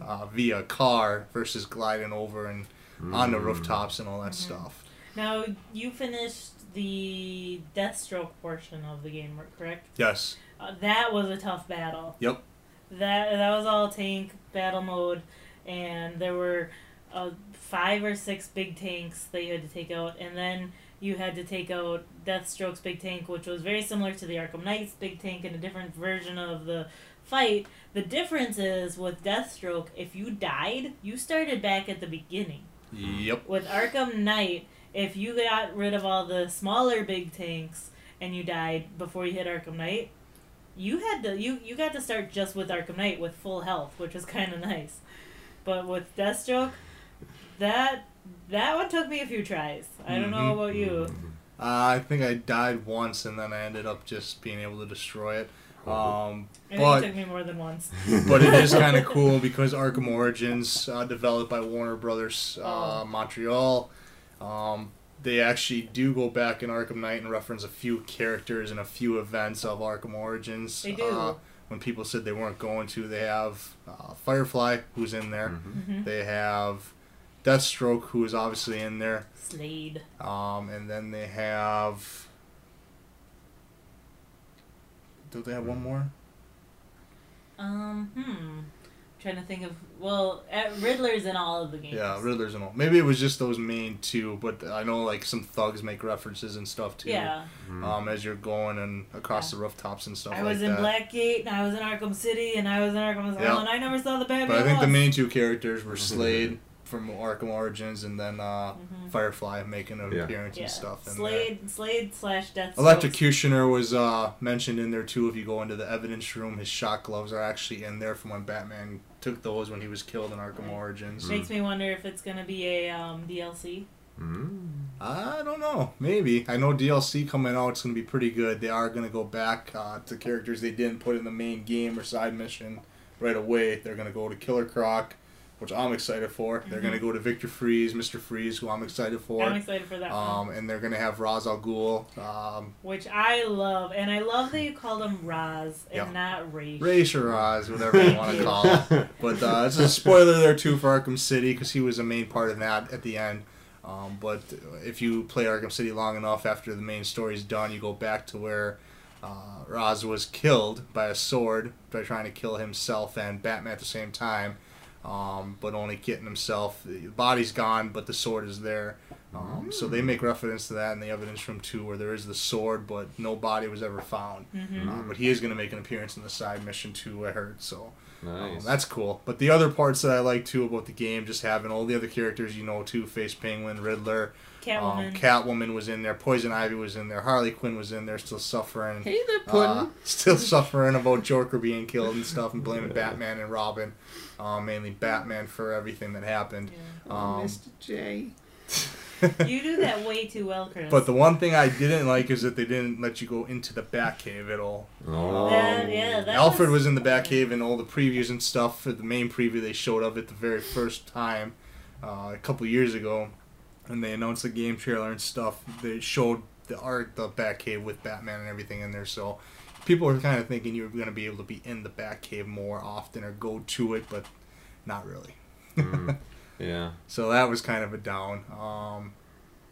uh, via car versus gliding over and on the Mm. rooftops and all that Mhm. stuff. Now you finished the Deathstroke portion of the game, correct? Yes. Uh, that was a tough battle. Yep. That that was all tank battle mode, and there were uh, five or six big tanks that you had to take out, and then you had to take out Deathstroke's big tank, which was very similar to the Arkham Knight's big tank in a different version of the fight. The difference is with Deathstroke, if you died, you started back at the beginning. Yep. With Arkham Knight, if you got rid of all the smaller big tanks and you died before you hit Arkham Knight, you had to you you got to start just with Arkham Knight with full health, which was kind of nice. But with Deathstroke, that that one took me a few tries. I don't know Mhm. about you. Uh, I think I died once, and then I ended up just being able to destroy it. Um, but it took me more than once. but it is kind of cool because Arkham Origins, uh, developed by Warner Brothers uh, Oh. Montreal, um, they actually do go back in Arkham Knight and reference a few characters and a few events of Arkham Origins. They do. Uh, when people said they weren't going to, they have uh, Firefly, who's in there. Mhm. hmm They have Deathstroke, who is obviously in there. Slade. Um, and then they have. Do they have one more? Um, hmm. Trying to think of well, uh, Riddler's in all of the games. Yeah, Riddler's in all. Maybe it was just those main two, but I know like some thugs make references and stuff too. Yeah, Um, as you're going and across the rooftops and stuff I like was in that. Blackgate, and I was in Arkham City, and I was in Arkham Asylum, Yeah. and I never saw the Batman. But I think the main two characters were Slade from Arkham Origins and then uh, Mhm. Firefly making an Yeah. appearance yeah, and stuff. in there. Slade, Slade slash Death. Electrocutioner was uh, mentioned in there too. If you go into the evidence room, his shot gloves are actually in there from when Batman took those when he was killed in Arkham Origins. Makes me wonder if it's gonna be a um, DLC. Mm. I don't know. Maybe. I know DLC coming out. It's going to be pretty good. They are going to go back uh, to characters they didn't put in the main game or side mission right away. They're going to go to Killer Croc, which I'm excited for. They're going to go to Victor Fries, Mr. Freeze, who I'm excited for. I'm excited for that Um, one, and they're going to have Ra's al Ghul. Um, which I love, and I love that you called him Raz and Yeah. not Raish. Raish or Ra's, whatever you want to call it. But uh, it's a spoiler there too for Arkham City because he was a main part of that at the end. Um, but if you play Arkham City long enough after the main story's done, you go back to where uh, Ra's was killed by a sword by trying to kill himself and Batman at the same time. Um, but only getting himself, the body's gone, but the sword is there. Um, so they make reference to that in the evidence from two, where there is the sword, but no body was ever found. hmm Uh, but he is going to make an appearance in the side mission too. I heard so. Um, Nice. that's cool. But the other parts that I like too about the game, just having all the other characters you know, Two Face, Penguin, Riddler, Catwoman. um, Catwoman was in there, Poison Ivy was in there, Harley Quinn was in there, still suffering, hey there, uh, still suffering about Joker being killed and stuff, and blaming Batman and Robin, uh, mainly Batman for everything that happened. Yeah. Um, J. You do that way too well, Chris. But the one thing I didn't like is that they didn't let you go into the Batcave at all. Oh. That- yeah, that Alfred was- was in the Batcave and all the previews and stuff for the main preview they showed of it the very first time uh, a couple years ago, and they announced the game trailer and stuff. They showed the art, the Batcave with Batman and everything in there. So people were kind of thinking you were going to be able to be in the Batcave more often or go to it, but not really. Mm. Yeah. So that was kind of a down. Um,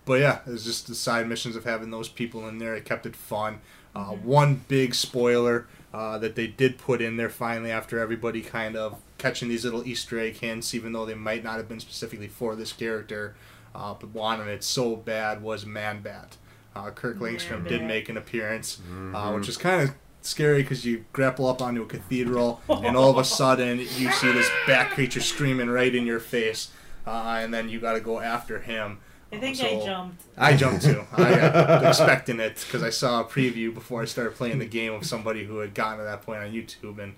but yeah, it was just the side missions of having those people in there. It kept it fun. Uh, One big spoiler uh, that they did put in there finally after everybody kind of catching these little Easter egg hints, even though they might not have been specifically for this character, uh, but wanted it so bad was Man Bat. Uh, Kirk Langstrom did Man-Bat. make an appearance, uh, Mhm. which is kind of scary because you grapple up onto a cathedral and all of a sudden you see this bat creature screaming right in your face, uh, and then you got to go after him. I think Uh, I jumped. I jumped too. I got expecting it because I saw a preview before I started playing the game of somebody who had gotten to that point on YouTube, and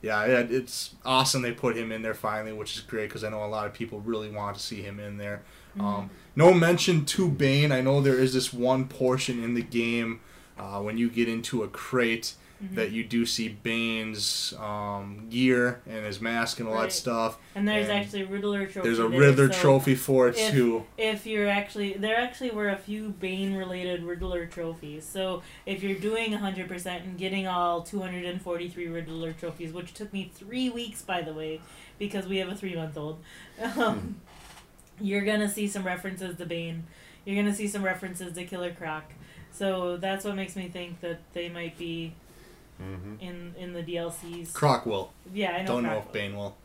yeah, it, it's awesome they put him in there finally, which is great because I know a lot of people really want to see him in there. Um, no mention to Bane. I know there is this one portion in the game uh, when you get into a crate that you do see Bane's um, gear and his mask and all Right. that stuff. And there's and actually a Riddler trophy. There's a there, Riddler so trophy for it if- too. If you're actually, there actually were a few Bane related Riddler trophies. So if you're doing 100% and getting all 243 Riddler trophies, which took me three weeks, by the way, because we have a three month old, um, you're going to see some references to Bane. You're going to see some references to Killer Croc. So that's what makes me think that they might be Mhm. in, in the DLCs. Croc will. yeah, I know. Don't know if will. Bane will.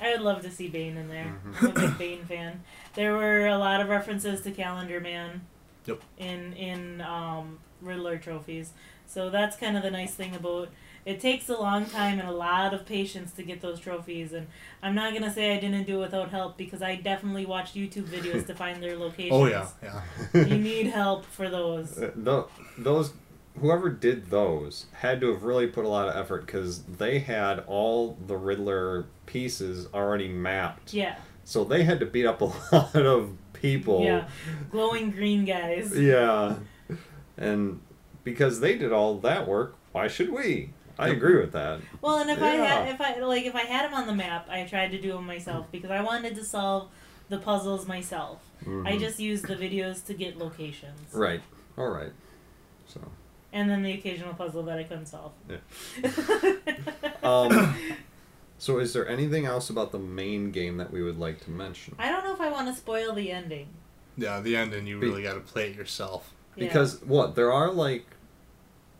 I would love to see Bane in there. Mhm. I'm a big Bane fan. There were a lot of references to Calendar Man. Yep. In in um, Riddler trophies, so that's kind of the nice thing about. It takes a long time and a lot of patience to get those trophies, and I'm not gonna say I didn't do it without help because I definitely watched YouTube videos to find their locations. Oh yeah, yeah. you need help for those. Uh, tho- those whoever did those had to have really put a lot of effort because they had all the Riddler pieces already mapped. Yeah, So they had to beat up a lot of people. yeah, glowing green guys. Yeah. And because they did all that work, why should we? I agree with that. Well, and if I had, if I like, if I had them on the map, I tried to do them myself because I wanted to solve the puzzles myself. I Mhm. just used the videos to get locations, Right. All right. So. and then the occasional puzzle that I couldn't solve. Yeah. Um, so is there anything else about the main game that we would like to mention? I don't know if I want to spoil the ending. Yeah, the ending you Be- really got to play it yourself. Yeah. Because what there are like.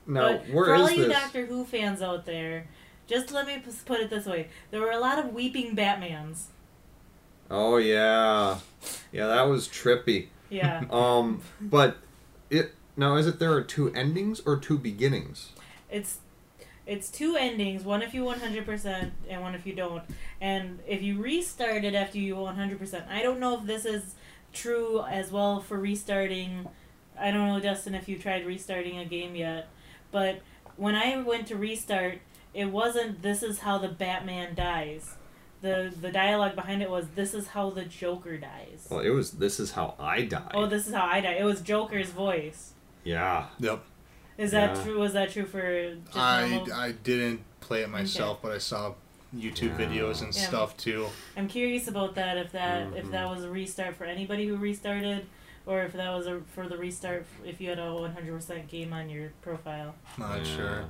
Now But where for all you this? Doctor Who fans out there, just let me put it this way: there were a lot of weeping Batmans. Oh yeah, yeah, that was trippy. Yeah, Um, but it now is it there are two endings or two beginnings? it's it's two endings: one if you one hundred percent, and one if you don't. And if you restart it after you one hundred percent, I don't know if this is true as well for restarting. I don't know, Dustin, if you tried restarting a game yet, but when I went to restart, it wasn't "This is how the Batman dies." The the dialogue behind it was "This is how the Joker dies." Well, it was. This is how I die. Oh, this is how I die. It was Joker's voice. yeah. Yep. Is that Yeah. true? Was that true for just I, normal? I didn't play it myself, but I saw YouTube Yeah. videos and Yeah. stuff too. I'm curious about that. If that if Mhm. that was a restart for anybody who restarted, or if that was a for the restart if you had a 100% game on your profile. Not Yeah. sure.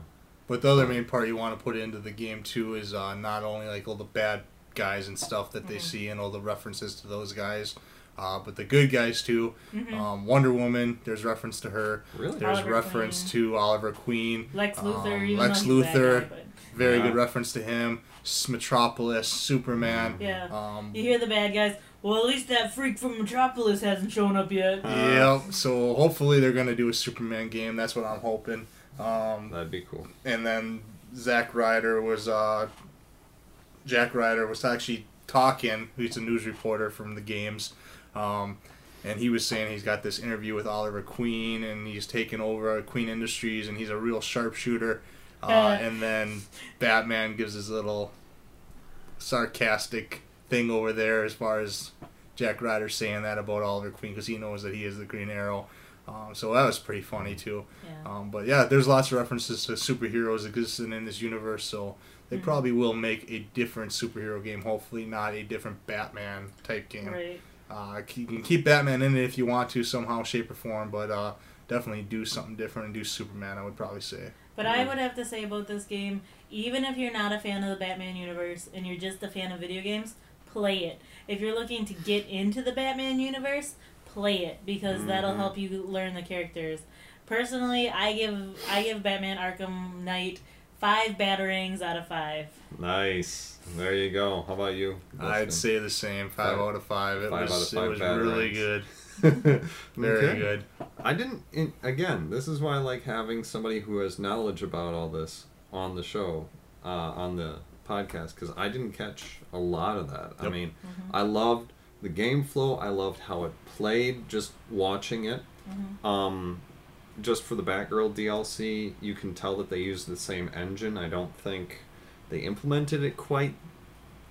But the other main part you want to put into the game too is uh, not only like all the bad guys and stuff that they Mhm. see and all the references to those guys, uh, but the good guys too. Mhm. Um, Wonder Woman, there's reference to her. Really? There's Oliver reference Queen. to Oliver Queen. Lex Luthor, Um, Lex though bad Luthor. guy, but- Very Yeah. good reference to him. Metropolis, Superman. yeah. Um, You hear the bad guys. Well, at least that freak from Metropolis hasn't shown up yet. Uh, Yep. So hopefully they're gonna do a Superman game. That's what I'm hoping. Um, That'd be cool. and then Zack Ryder was uh, Jack Ryder was actually talking. He's a news reporter from the games, um, and he was saying he's got this interview with Oliver Queen, and he's taken over Queen Industries, and he's a real sharpshooter. Uh, Uh. and then Batman gives his little sarcastic thing over there as far as Jack Ryder saying that about Oliver Queen because he knows that he is the Green Arrow. Um, so that was pretty funny too. Yeah. Um, but yeah, there's lots of references to superheroes existing in this universe, so they Mhm. probably will make a different superhero game. Hopefully, not a different Batman type game. Right. Uh, you can keep Batman in it if you want to somehow, shape, or form, but uh, definitely do something different and do Superman. I would probably say. But I would have to say about this game, even if you're not a fan of the Batman universe and you're just a fan of video games, play it. If you're looking to get into the Batman universe, play it because that'll Mhm. help you learn the characters. Personally, I give I give Batman Arkham Knight five batarangs out of five. Nice. There you go. How about you? I'd say the same. Five, Five- out of five. It five was out of five it was batarangs. really good. Very Okay. good. I didn't. In, again, this is why I like having somebody who has knowledge about all this on the show, uh, on the podcast, because I didn't catch a lot of that. I Yep. mean, Mhm. I loved the game flow. I loved how it played. Just watching it. Mhm. Um, just for the Batgirl DLC, you can tell that they used the same engine. I don't think they implemented it quite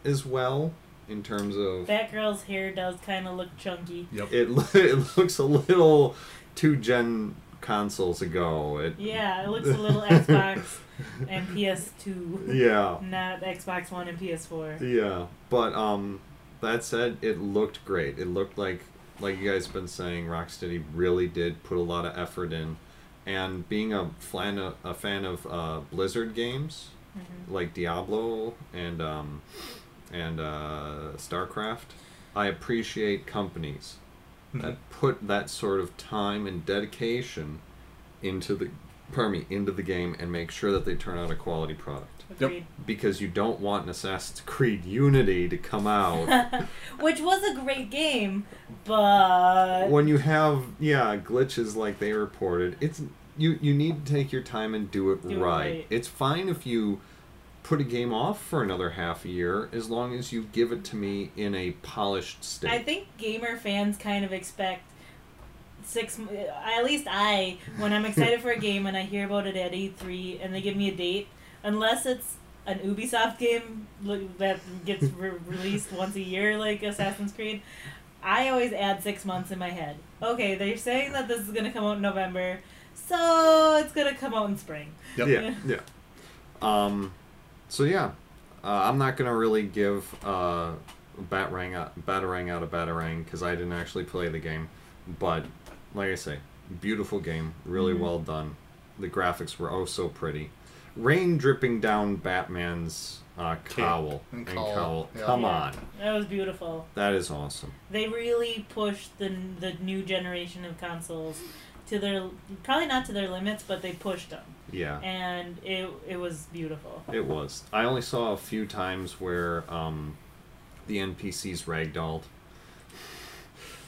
as well in terms of Batgirl's hair does kind of look chunky. Yep. it. lo- It looks a little too gen consoles ago. It Yeah, it looks a little Xbox and PS2, yeah not Xbox One and PS4. yeah. But um, that said, it looked great. It looked like like you guys have been saying, Rocksteady really did put a lot of effort in, and being a fan of, a fan of uh, Blizzard games. Mhm. like Diablo and um, and uh, StarCraft, I appreciate companies that put that sort of time and dedication into the pardon me, into the game and make sure that they turn out a quality product. Agreed. Because you don't want an Assassin's Creed Unity to come out Which was a great game, but when you have yeah glitches like they reported. It's you you need to take your time and do it, Do it right. right. It's fine if you put a game off for another half a year as long as you give it to me in a polished state. I think gamer fans kind of expect six. At least I, when I'm excited for a game and I hear about it at E3 and they give me a date, unless it's an Ubisoft game that gets re- released once a year, like Assassin's Creed. I always add six months in my head. Okay, they're saying that this is gonna come out in November, so it's gonna come out in spring. Yep. Yeah, yeah. Um, so yeah, uh, I'm not gonna really give uh, Batarang out, Batarang out of Batarang because I didn't actually play the game, but like I say, beautiful game, really Mhm. well done. The graphics were oh so pretty. Rain dripping down Batman's uh, cowl and and cowl, cowl. yeah. Come on, That was beautiful. that is awesome. they really pushed the the new generation of consoles to their probably not to their limits, but they pushed them, Yeah. and it it was beautiful. It was. I only saw a few times where um, the NPCs ragdolled.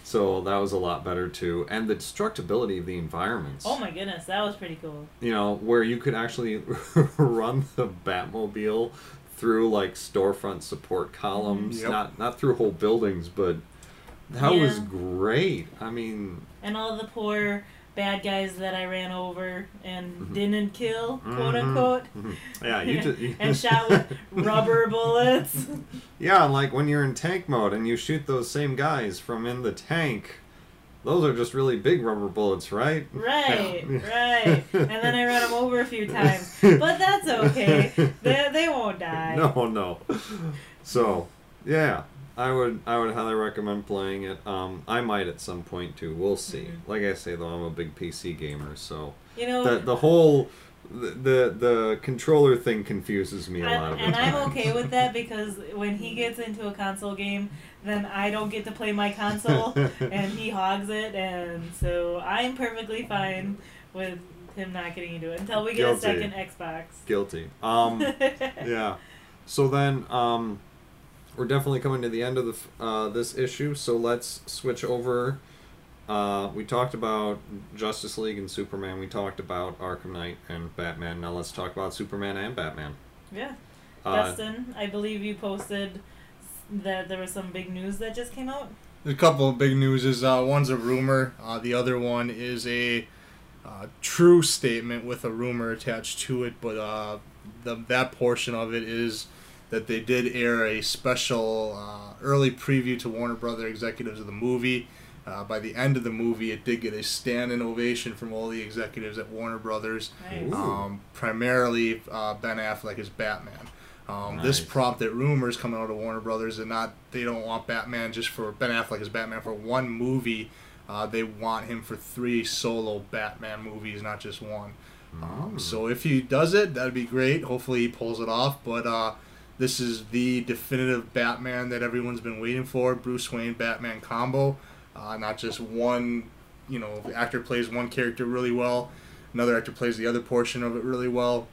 So that was a lot better too. And the destructibility of the environments. Oh my goodness, that was pretty cool. You know, where you could actually run the Batmobile through like storefront support columns, Yep. not not through whole buildings, but that was great. I mean, And all the poor bad guys that I ran over and Mhm. didn't kill, quote Mhm. unquote, mhm. yeah, you just and shot with rubber bullets. Yeah, like when you're in tank mode and you shoot those same guys from in the tank, those are just really big rubber bullets, right? Right, Yeah. right. And then I ran them over a few times, but that's okay. They, they won't die. No, no. So, yeah, I would I would highly recommend playing it. Um, I might at some point too. We'll see. Mhm. Like I say though, I'm a big PC gamer, so You know, the the whole the the, the controller thing confuses me a lot of and, I'm okay with that because when he gets into a console game, then I don't get to play my console, and he hogs it, and so I'm perfectly fine with him not getting into it until we get Guilty. a second Xbox. Guilty. Um. yeah. So then, um, we're definitely coming to the end of the uh, this issue. So let's switch over. Uh, we talked about Justice League and Superman. We talked about Arkham Knight and Batman. Now let's talk about Superman and Batman. yeah, Uh, Dustin, I believe you posted that there was some big news that just came out. There's a couple of big news. Is uh, one's a rumor. Uh, the other one is a uh, true statement with a rumor attached to it. But uh, the that portion of it is that they did air a special uh, early preview to Warner Brother executives of the movie. Uh, by the end of the movie, it did get a standing ovation from all the executives at Warner Brothers. Nice. Ooh. Um, primarily uh, Ben Affleck as Batman. Um, This prompted rumors coming out of Warner Brothers that not they don't want Batman just for Ben Affleck as Batman for one movie. Uh, they want him for three solo Batman movies, not just one. Um, Mm. so if he does it, that'd be great. Hopefully he pulls it off. But uh, this is the definitive Batman that everyone's been waiting for: Bruce Wayne Batman combo. Uh, not just one, you know, the actor plays one character really well, another actor plays the other portion of it really well.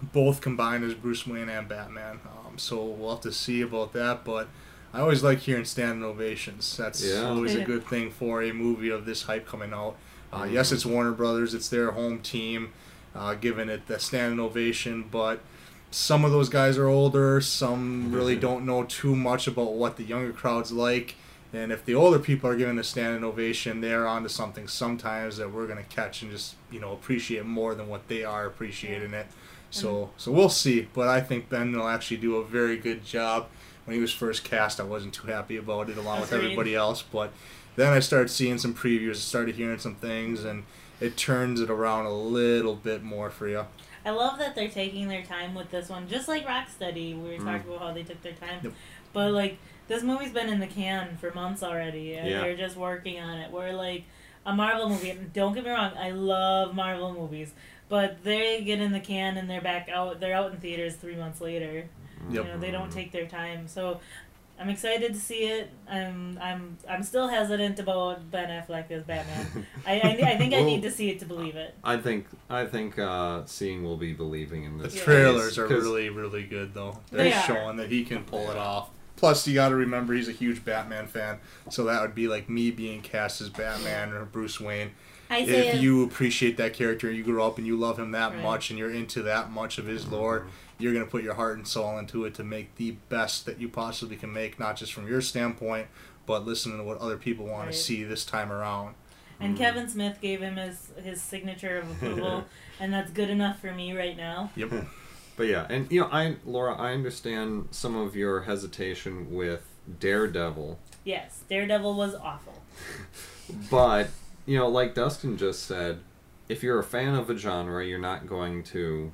Both combined as Bruce Wayne and Batman. Um, so we'll have to see about that. But I always like hearing standing ovations. That's Yeah. always a good thing for a movie of this hype coming out. Uh, Yes, Mhm. it's Warner Brothers. It's their home team, uh, giving it the standing ovation. But some of those guys are older. Some really Mhm. don't know too much about what the younger crowd's like. And if the older people are giving a standing ovation, they're onto something sometimes that we're gonna catch and just you know appreciate more than what they are appreciating it. So so we'll see. But I think Ben will actually do a very good job. When he was first cast, I wasn't too happy about it, along with Agreed. everybody else. But then I started seeing some previews, started hearing some things, and it turns it around a little bit more for you. I love that they're taking their time with this one, just like Rocksteady. We were Mm. talking about how they took their time, Yep. but like this movie's been in the can for months already, and Yeah. they're just working on it. We're like a Marvel movie. Don't get me wrong, I love Marvel movies, but they get in the can and they're back out. They're out in theaters three months later. Yep. You know, they don't take their time. So I'm excited to see it. I'm I'm I'm still hesitant about Ben Affleck as Batman. I, I, I think I need to see it to believe it. I think I think uh, seeing will be believing in The this. Yeah. trailers are really, really good, though. They They're are. showing that he can pull it off. Plus, you got to remember he's a huge Batman fan, so that would be like me being cast as Batman or Bruce Wayne. I say If you appreciate that character, you grew up and you love him that Right. much, and you're into that much of his lore, you're gonna put your heart and soul into it to make the best that you possibly can make, not just from your standpoint, but listening to what other people want Right. to see this time around. And Mm. Kevin Smith gave him his his signature of approval, and that's good enough for me right now. Yep. But yeah, and you know, I Laura, I understand some of your hesitation with Daredevil, Yes, Daredevil was awful. but you know, like Dustin just said, if you're a fan of a genre, you're not going to,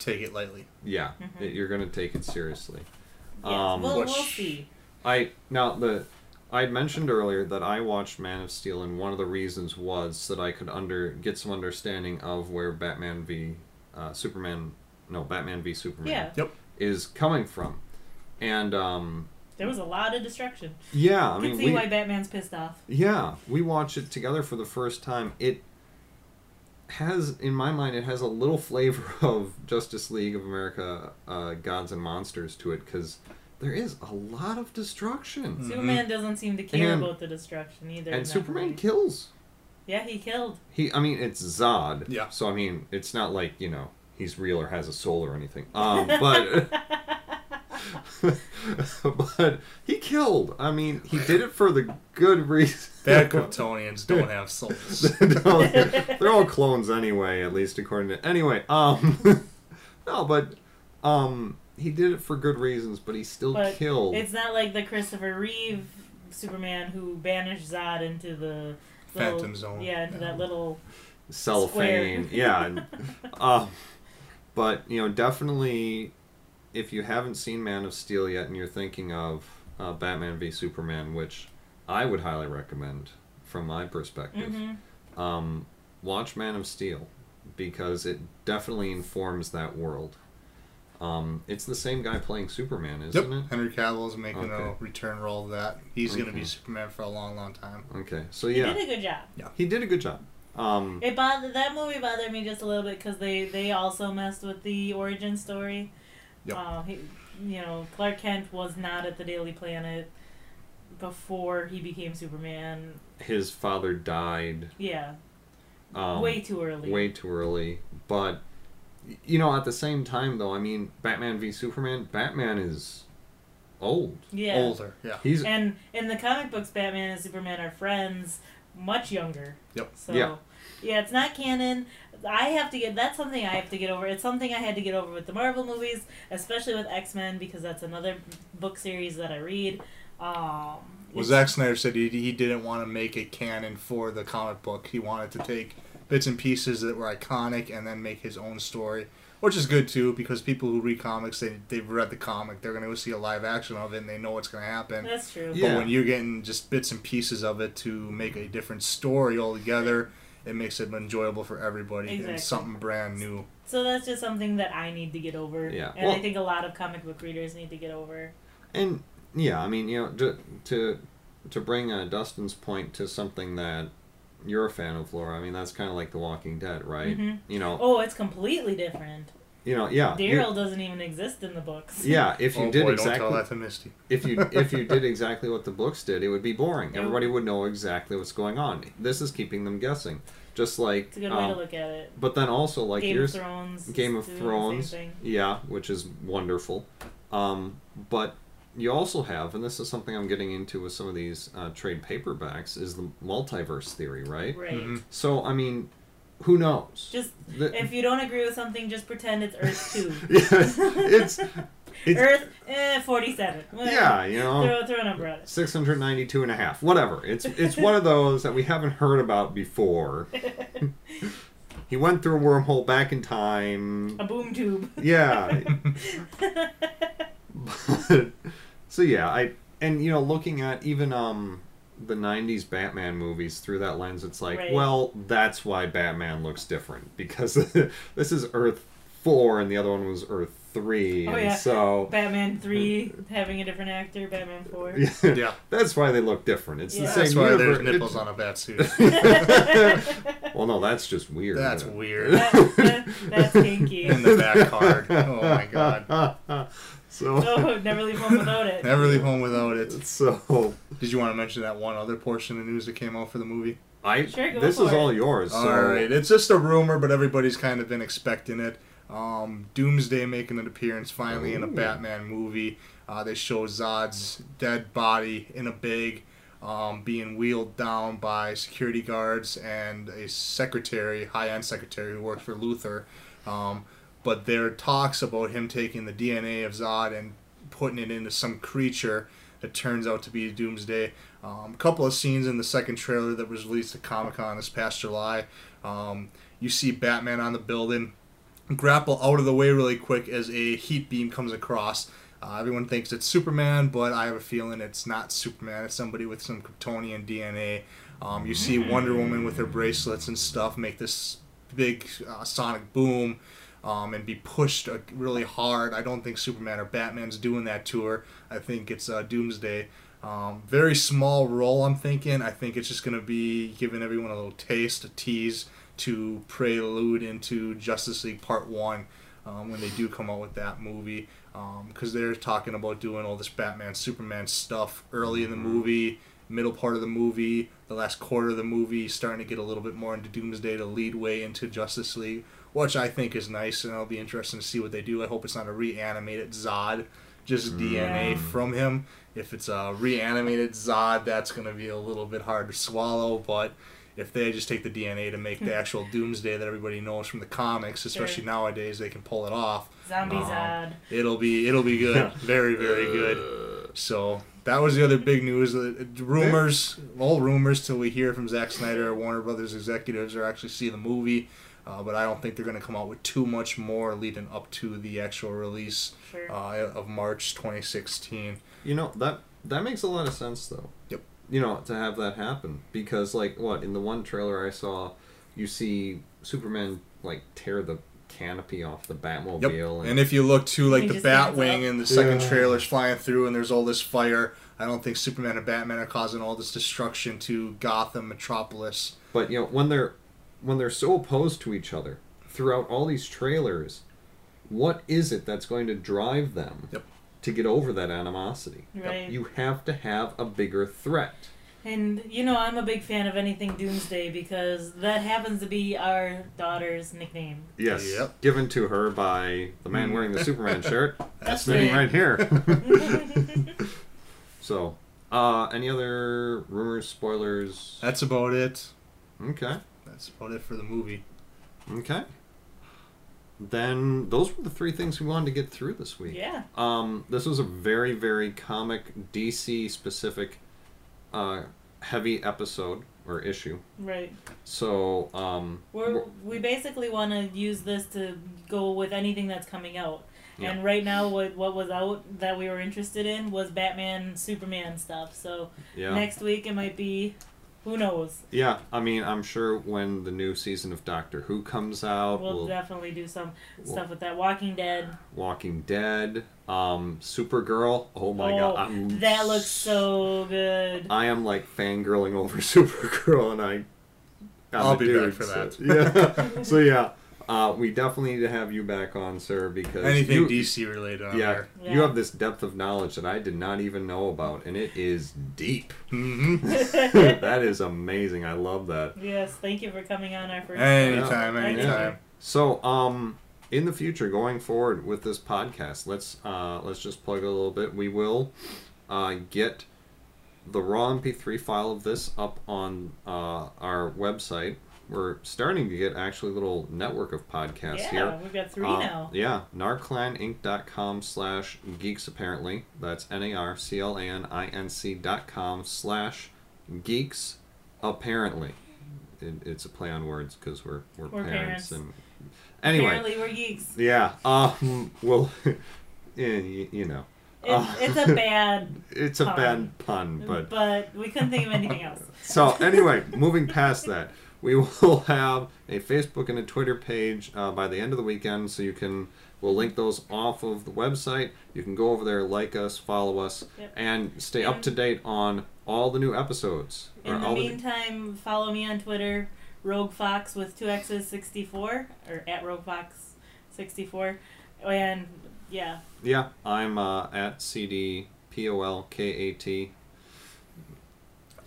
Take it lightly. yeah, Mhm. you're going to take it seriously. Yes, Um, we'll, we'll see. I now the I mentioned earlier that I watched Man of Steel, and one of the reasons was that I could under get some understanding of where Batman v uh, Superman, no Batman v Superman Yeah, yep. is coming from, and um, there was a lot of destruction. yeah, I I mean can see we, why Batman's pissed off. yeah we watched it together for the first time. It has in my mind it has a little flavor of Justice League of America, uh, Gods and Monsters to it because there is a lot of destruction. Mhm. Superman doesn't seem to care And- about the destruction either. And Superman movie. kills. Yeah, he killed. He, I mean, it's Zod. Yeah. So I mean, it's not like you know he's real or has a soul or anything. Um, but but he killed. I mean, he did it for the good reason. Bad Kryptonians don't have souls. No, they're, they're all clones anyway, at least according to. Anyway, um, no, but um, he did it for good reasons, but he still But killed. It's not like the Christopher Reeve Superman who banished Zod into the little, Phantom Zone. Yeah, into that little. cellophane. Square. Yeah. and, um, but you know, definitely, if you haven't seen Man of Steel yet, and you're thinking of uh, Batman v Superman, which I would highly recommend from my perspective, hmm um, watch Man of Steel because it definitely informs that world. Um, it's the same guy playing Superman, isn't it? Henry Cavill is making Okay. a return role of that. He's going to be Superman for a long, long time. Okay, so yeah, He did a good job. Yeah, he did a good job. Um, It bothered that movie bothered me just a little bit because they they also messed with the origin story. Yep. Uh, he, you know, Clark Kent was not at the Daily Planet before he became Superman. his father died. Yeah, Um, way too early. way too early. But you know, at the same time, though, I mean, Batman v Superman. Batman is old. yeah. Older, yeah. He's And in the comic books, Batman and Superman are friends, much younger. Yep. So Yeah. yeah, it's not canon. I have to get that's something I have to get over. It's something I had to get over with the Marvel movies, especially with X Men because that's another book series that I read. Um, Well, it's- Zack Snyder said he, he didn't want to make a canon for the comic book. He wanted to take bits and pieces that were iconic and then make his own story, which is good too because people who read comics they they've read the comic. They're gonna go see a live action of it and they know what's gonna happen. that's true. Yeah. But when you're getting just bits and pieces of it to make a different story altogether, it makes it enjoyable for everybody Exactly. and something brand new. So that's just something that I need to get over. Yeah. And I think a lot of comic book readers need to get over. and yeah, I mean, you know, to to, to bring uh, Dustin's point to something that you're a fan of, Laura. I mean, that's kind of like The Walking Dead, right? Mhm. You know, Oh, it's completely different. You know, yeah, you- Daryl doesn't even exist in the books. yeah. If you oh did boy, exactly don't tell that to Misty. if you if you did exactly what the books did, it would be boring. It Everybody would know exactly what's going on. This is keeping them guessing, just like. It's a good um, way to look at it. But then also like Game yours, of Thrones. Game of doing the same Thrones, yeah, which is wonderful. Um, but you also have, and this is something I'm getting into with some of these uh, trade paperbacks, is the multiverse theory, right? Right. Mhm. So I mean, who knows? Just The- if you don't agree with something, just pretend it's Earth two. yeah, it's it's Earth eh, forty seven. yeah, you know. Throw, throw a number on it. 692 and a half whatever it's it's one of those that we haven't heard about before he went through a wormhole back in time A boom tube. yeah but, so yeah i and you know looking at even um the 90s batman movies through that lens it's like Right. well that's why batman looks different because this is earth four, and the other one was Earth three. Oh, and yeah. So Batman three having a different actor. Batman four. Yeah. that's why they look different. It's Yeah. the same That's why there's universe. nipples It's- on a bat suit. Well, no, that's just weird. That's weird. That- that- that's kinky. In the back card. Oh my god. So, Oh, never leave home without it. Never leave home without it. so Did you want to mention that one other portion of news that came out for the movie? I Sure, go this for is it. all yours. So All right, it's just a rumor, but everybody's kind of been expecting it. Um, Doomsday making an appearance finally in a Batman movie. Uh, they show Zod's dead body in a bag, um, being wheeled down by security guards and a secretary, high-end secretary who works for Luthor. Um, but there talks about him taking the DNA of Zod and putting it into some creature that turns out to be Doomsday. Um, a couple of scenes in the second trailer that was released at Comic Con this past July. Um, you see Batman on the building grapple out of the way really quick as a heat beam comes across. Uh, everyone thinks it's Superman, but I have a feeling it's not Superman. It's somebody with some Kryptonian DNA. Um, you see Wonder Woman with her bracelets and stuff make this big uh, sonic boom um, and be pushed uh, really hard. I don't think Superman or Batman's doing that to her. I think it's uh, Doomsday. Um, very small role, I'm thinking. I think it's just going to be giving everyone a little taste, a tease to prelude into Justice League Part 1 um, when they do come out with that movie. Because they're talking about doing all this Batman, Superman stuff early in the movie, middle part of the movie, the last quarter of the movie, starting to get a little bit more into Doomsday to lead way into Justice League, which I think is nice, and it'll be interesting to see what they do. I hope it's not a reanimated Zod, just DNA from him. If it's a reanimated Zod, that's going to be a little bit hard to swallow, but if they just take the DNA to make the actual Doomsday that everybody knows from the comics, especially Sure. nowadays, they can pull it off. Zombie Um, Zod. It'll be it'll be good, very very good. So that was the other big news. Uh, rumors, all rumors, till we hear from Zack Snyder or Warner Brothers executives or actually see the movie. Uh, but I don't think they're going to come out with too much more leading up to the actual release Sure. uh, of March 2016. You know that that makes a lot of sense though. Yep. You know to have that happen because like what in the one trailer I saw, you see Superman like tear the canopy off the Batmobile. Yep. And if you look to like the Batwing up. and the second Yeah. trailer's flying through and there's all this fire, I don't think Superman and Batman are causing all this destruction to Gotham Metropolis. but you know when they're when they're so opposed to each other throughout all these trailers, what is it that's going to drive them Yep. to get over that animosity? Right. You have to have a bigger threat. And you know, I'm a big fan of anything Doomsday because that happens to be our daughter's nickname. Yes. Yep. Given to her by the man Mm. wearing the Superman shirt. That's sitting me. right here. so, uh, any other rumors, spoilers? That's about it. Okay. That's about it for the movie. Okay. Then those were the three things we wanted to get through this week. yeah. Um, this was a very, very comic DC specific, uh, heavy episode or issue. Right. So, um, We're, we basically want to use this to go with anything that's coming out. Yeah. And right now, what what was out that we were interested in was Batman, Superman stuff. So yeah. next week it might be, who knows? Yeah, I mean, I'm sure when the new season of Doctor Who comes out, We'll we'll definitely do some we'll- stuff with that. Walking Dead. Walking Dead, um, Supergirl. Oh my oh, god, I'm that looks so good. I am like fangirling over Supergirl, and I. I'm I'll be dude, back for so- that. Yeah. so yeah, uh, we definitely need to have you back on, sir, because Anything you, DC related on Yeah. Yeah. you have this depth of knowledge that I did not even know about, and it is deep. hmm that is amazing. I love that. Yes, thank you for coming on our first. Anytime, Yeah. anytime. So, um, in the future, going forward with this podcast, let's uh, let's just plug a little bit. We will uh, get the raw MP3 file of this up on uh, our website. We're starting to get actually a little network of podcasts here. Yeah, here. we've got three Uh, now. Yeah, narclaninc.com slash geeks apparently. That's N A R C L A N I N C dot com slash geeks apparently. It, it's a play on words because we're, we're, We're parents. parents. and Anyway, Apparently, we're geeks. yeah, um, well, yeah, you, you know. It's, Uh, it's a bad, It's a bad pun, but but we couldn't think of anything else. so anyway, moving past that, we will have a Facebook and a Twitter page uh, by the end of the weekend, so you can. We'll link those off of the website. You can go over there, like us, follow us, Yep. and stay up to date on all the new episodes. In the meantime, follow me on Twitter, Rogue Fox with two X's sixty four or at Rogue Fox sixty four, and yeah, yeah, I'm uh, at CD P O L K A T.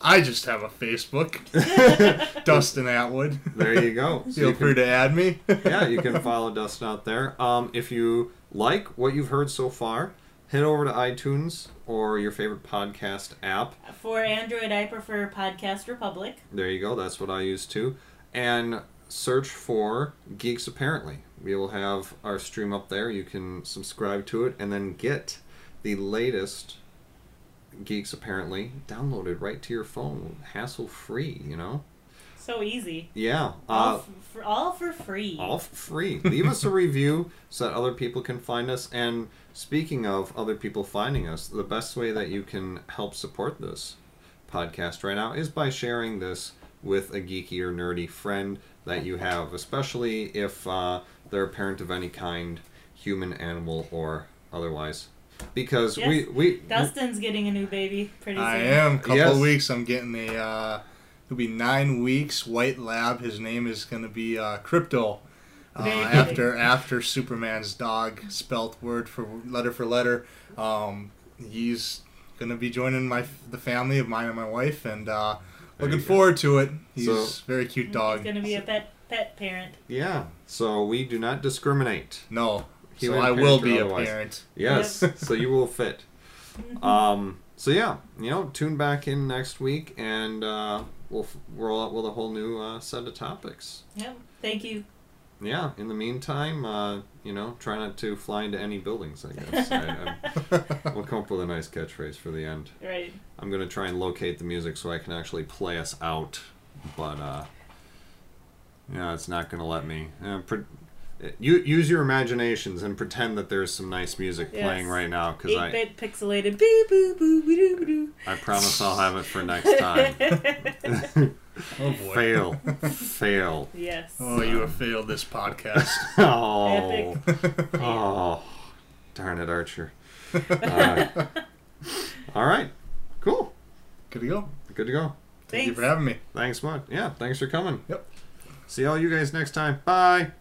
I just have a Facebook, Dustin Atwood. There you go. So Feel you can- free to add me. yeah, you can follow Dustin out there. Um, if you like what you've heard so far, head over to iTunes or your favorite podcast app. for Android I prefer Podcast Republic. There you go. That's what I use too. And search for Geeks Apparently. We will have our stream up there. You can subscribe to it and then get the latest Geeks Apparently downloaded right to your phone, hassle free. You know. So easy. Yeah. All, Uh, f- for, all for free. all for free. Leave us a review so that other people can find us. And speaking of other people finding us, the best way that you can help support this podcast right now is by sharing this with a geeky or nerdy friend that you have, especially if uh, they're a parent of any kind, human, animal, or otherwise. Because we Yes. we Dustin's getting a new baby pretty soon. I am. Couple Yes. of weeks. I'm getting a. Uh, it'll be nine weeks. White lab. His name is gonna be uh, Krypto. Uh, after after Superman's dog, spelt word for letter for letter. Um, he's gonna be joining my the family of mine and my wife, and uh, looking forward to it. He's So- a very cute dog. He's gonna be a pet pet parent. yeah. So we do not discriminate. No, so I will be a otherwise. parent. Yes, so you will fit. Um, so yeah, you know, tune back in next week, and uh, we'll f- roll out with a whole new uh, set of topics. Yeah. Thank you. Yeah. In the meantime, uh, you know, try not to fly into any buildings. I guess I, I, we'll come up with a nice catchphrase for the end. Right. I'm gonna try and locate the music so I can actually play us out, but uh, yeah, it's not gonna let me. Uh, pre- you use your imaginations and pretend that there's some nice music playing right now because I. 8 bit pixelated. Beep, boo, boo, boo, doo, doo. I promise I'll have it for next time. Oh boy. Fail. Fail. yes. Oh, you have failed this podcast. Oh. Epic. Oh. Darn it, Archer. Uh, all right. Cool. Good to go. Good to go. Thank you for having me. Thanks much. Yeah, thanks for coming. Yep. See all you guys next time. Bye.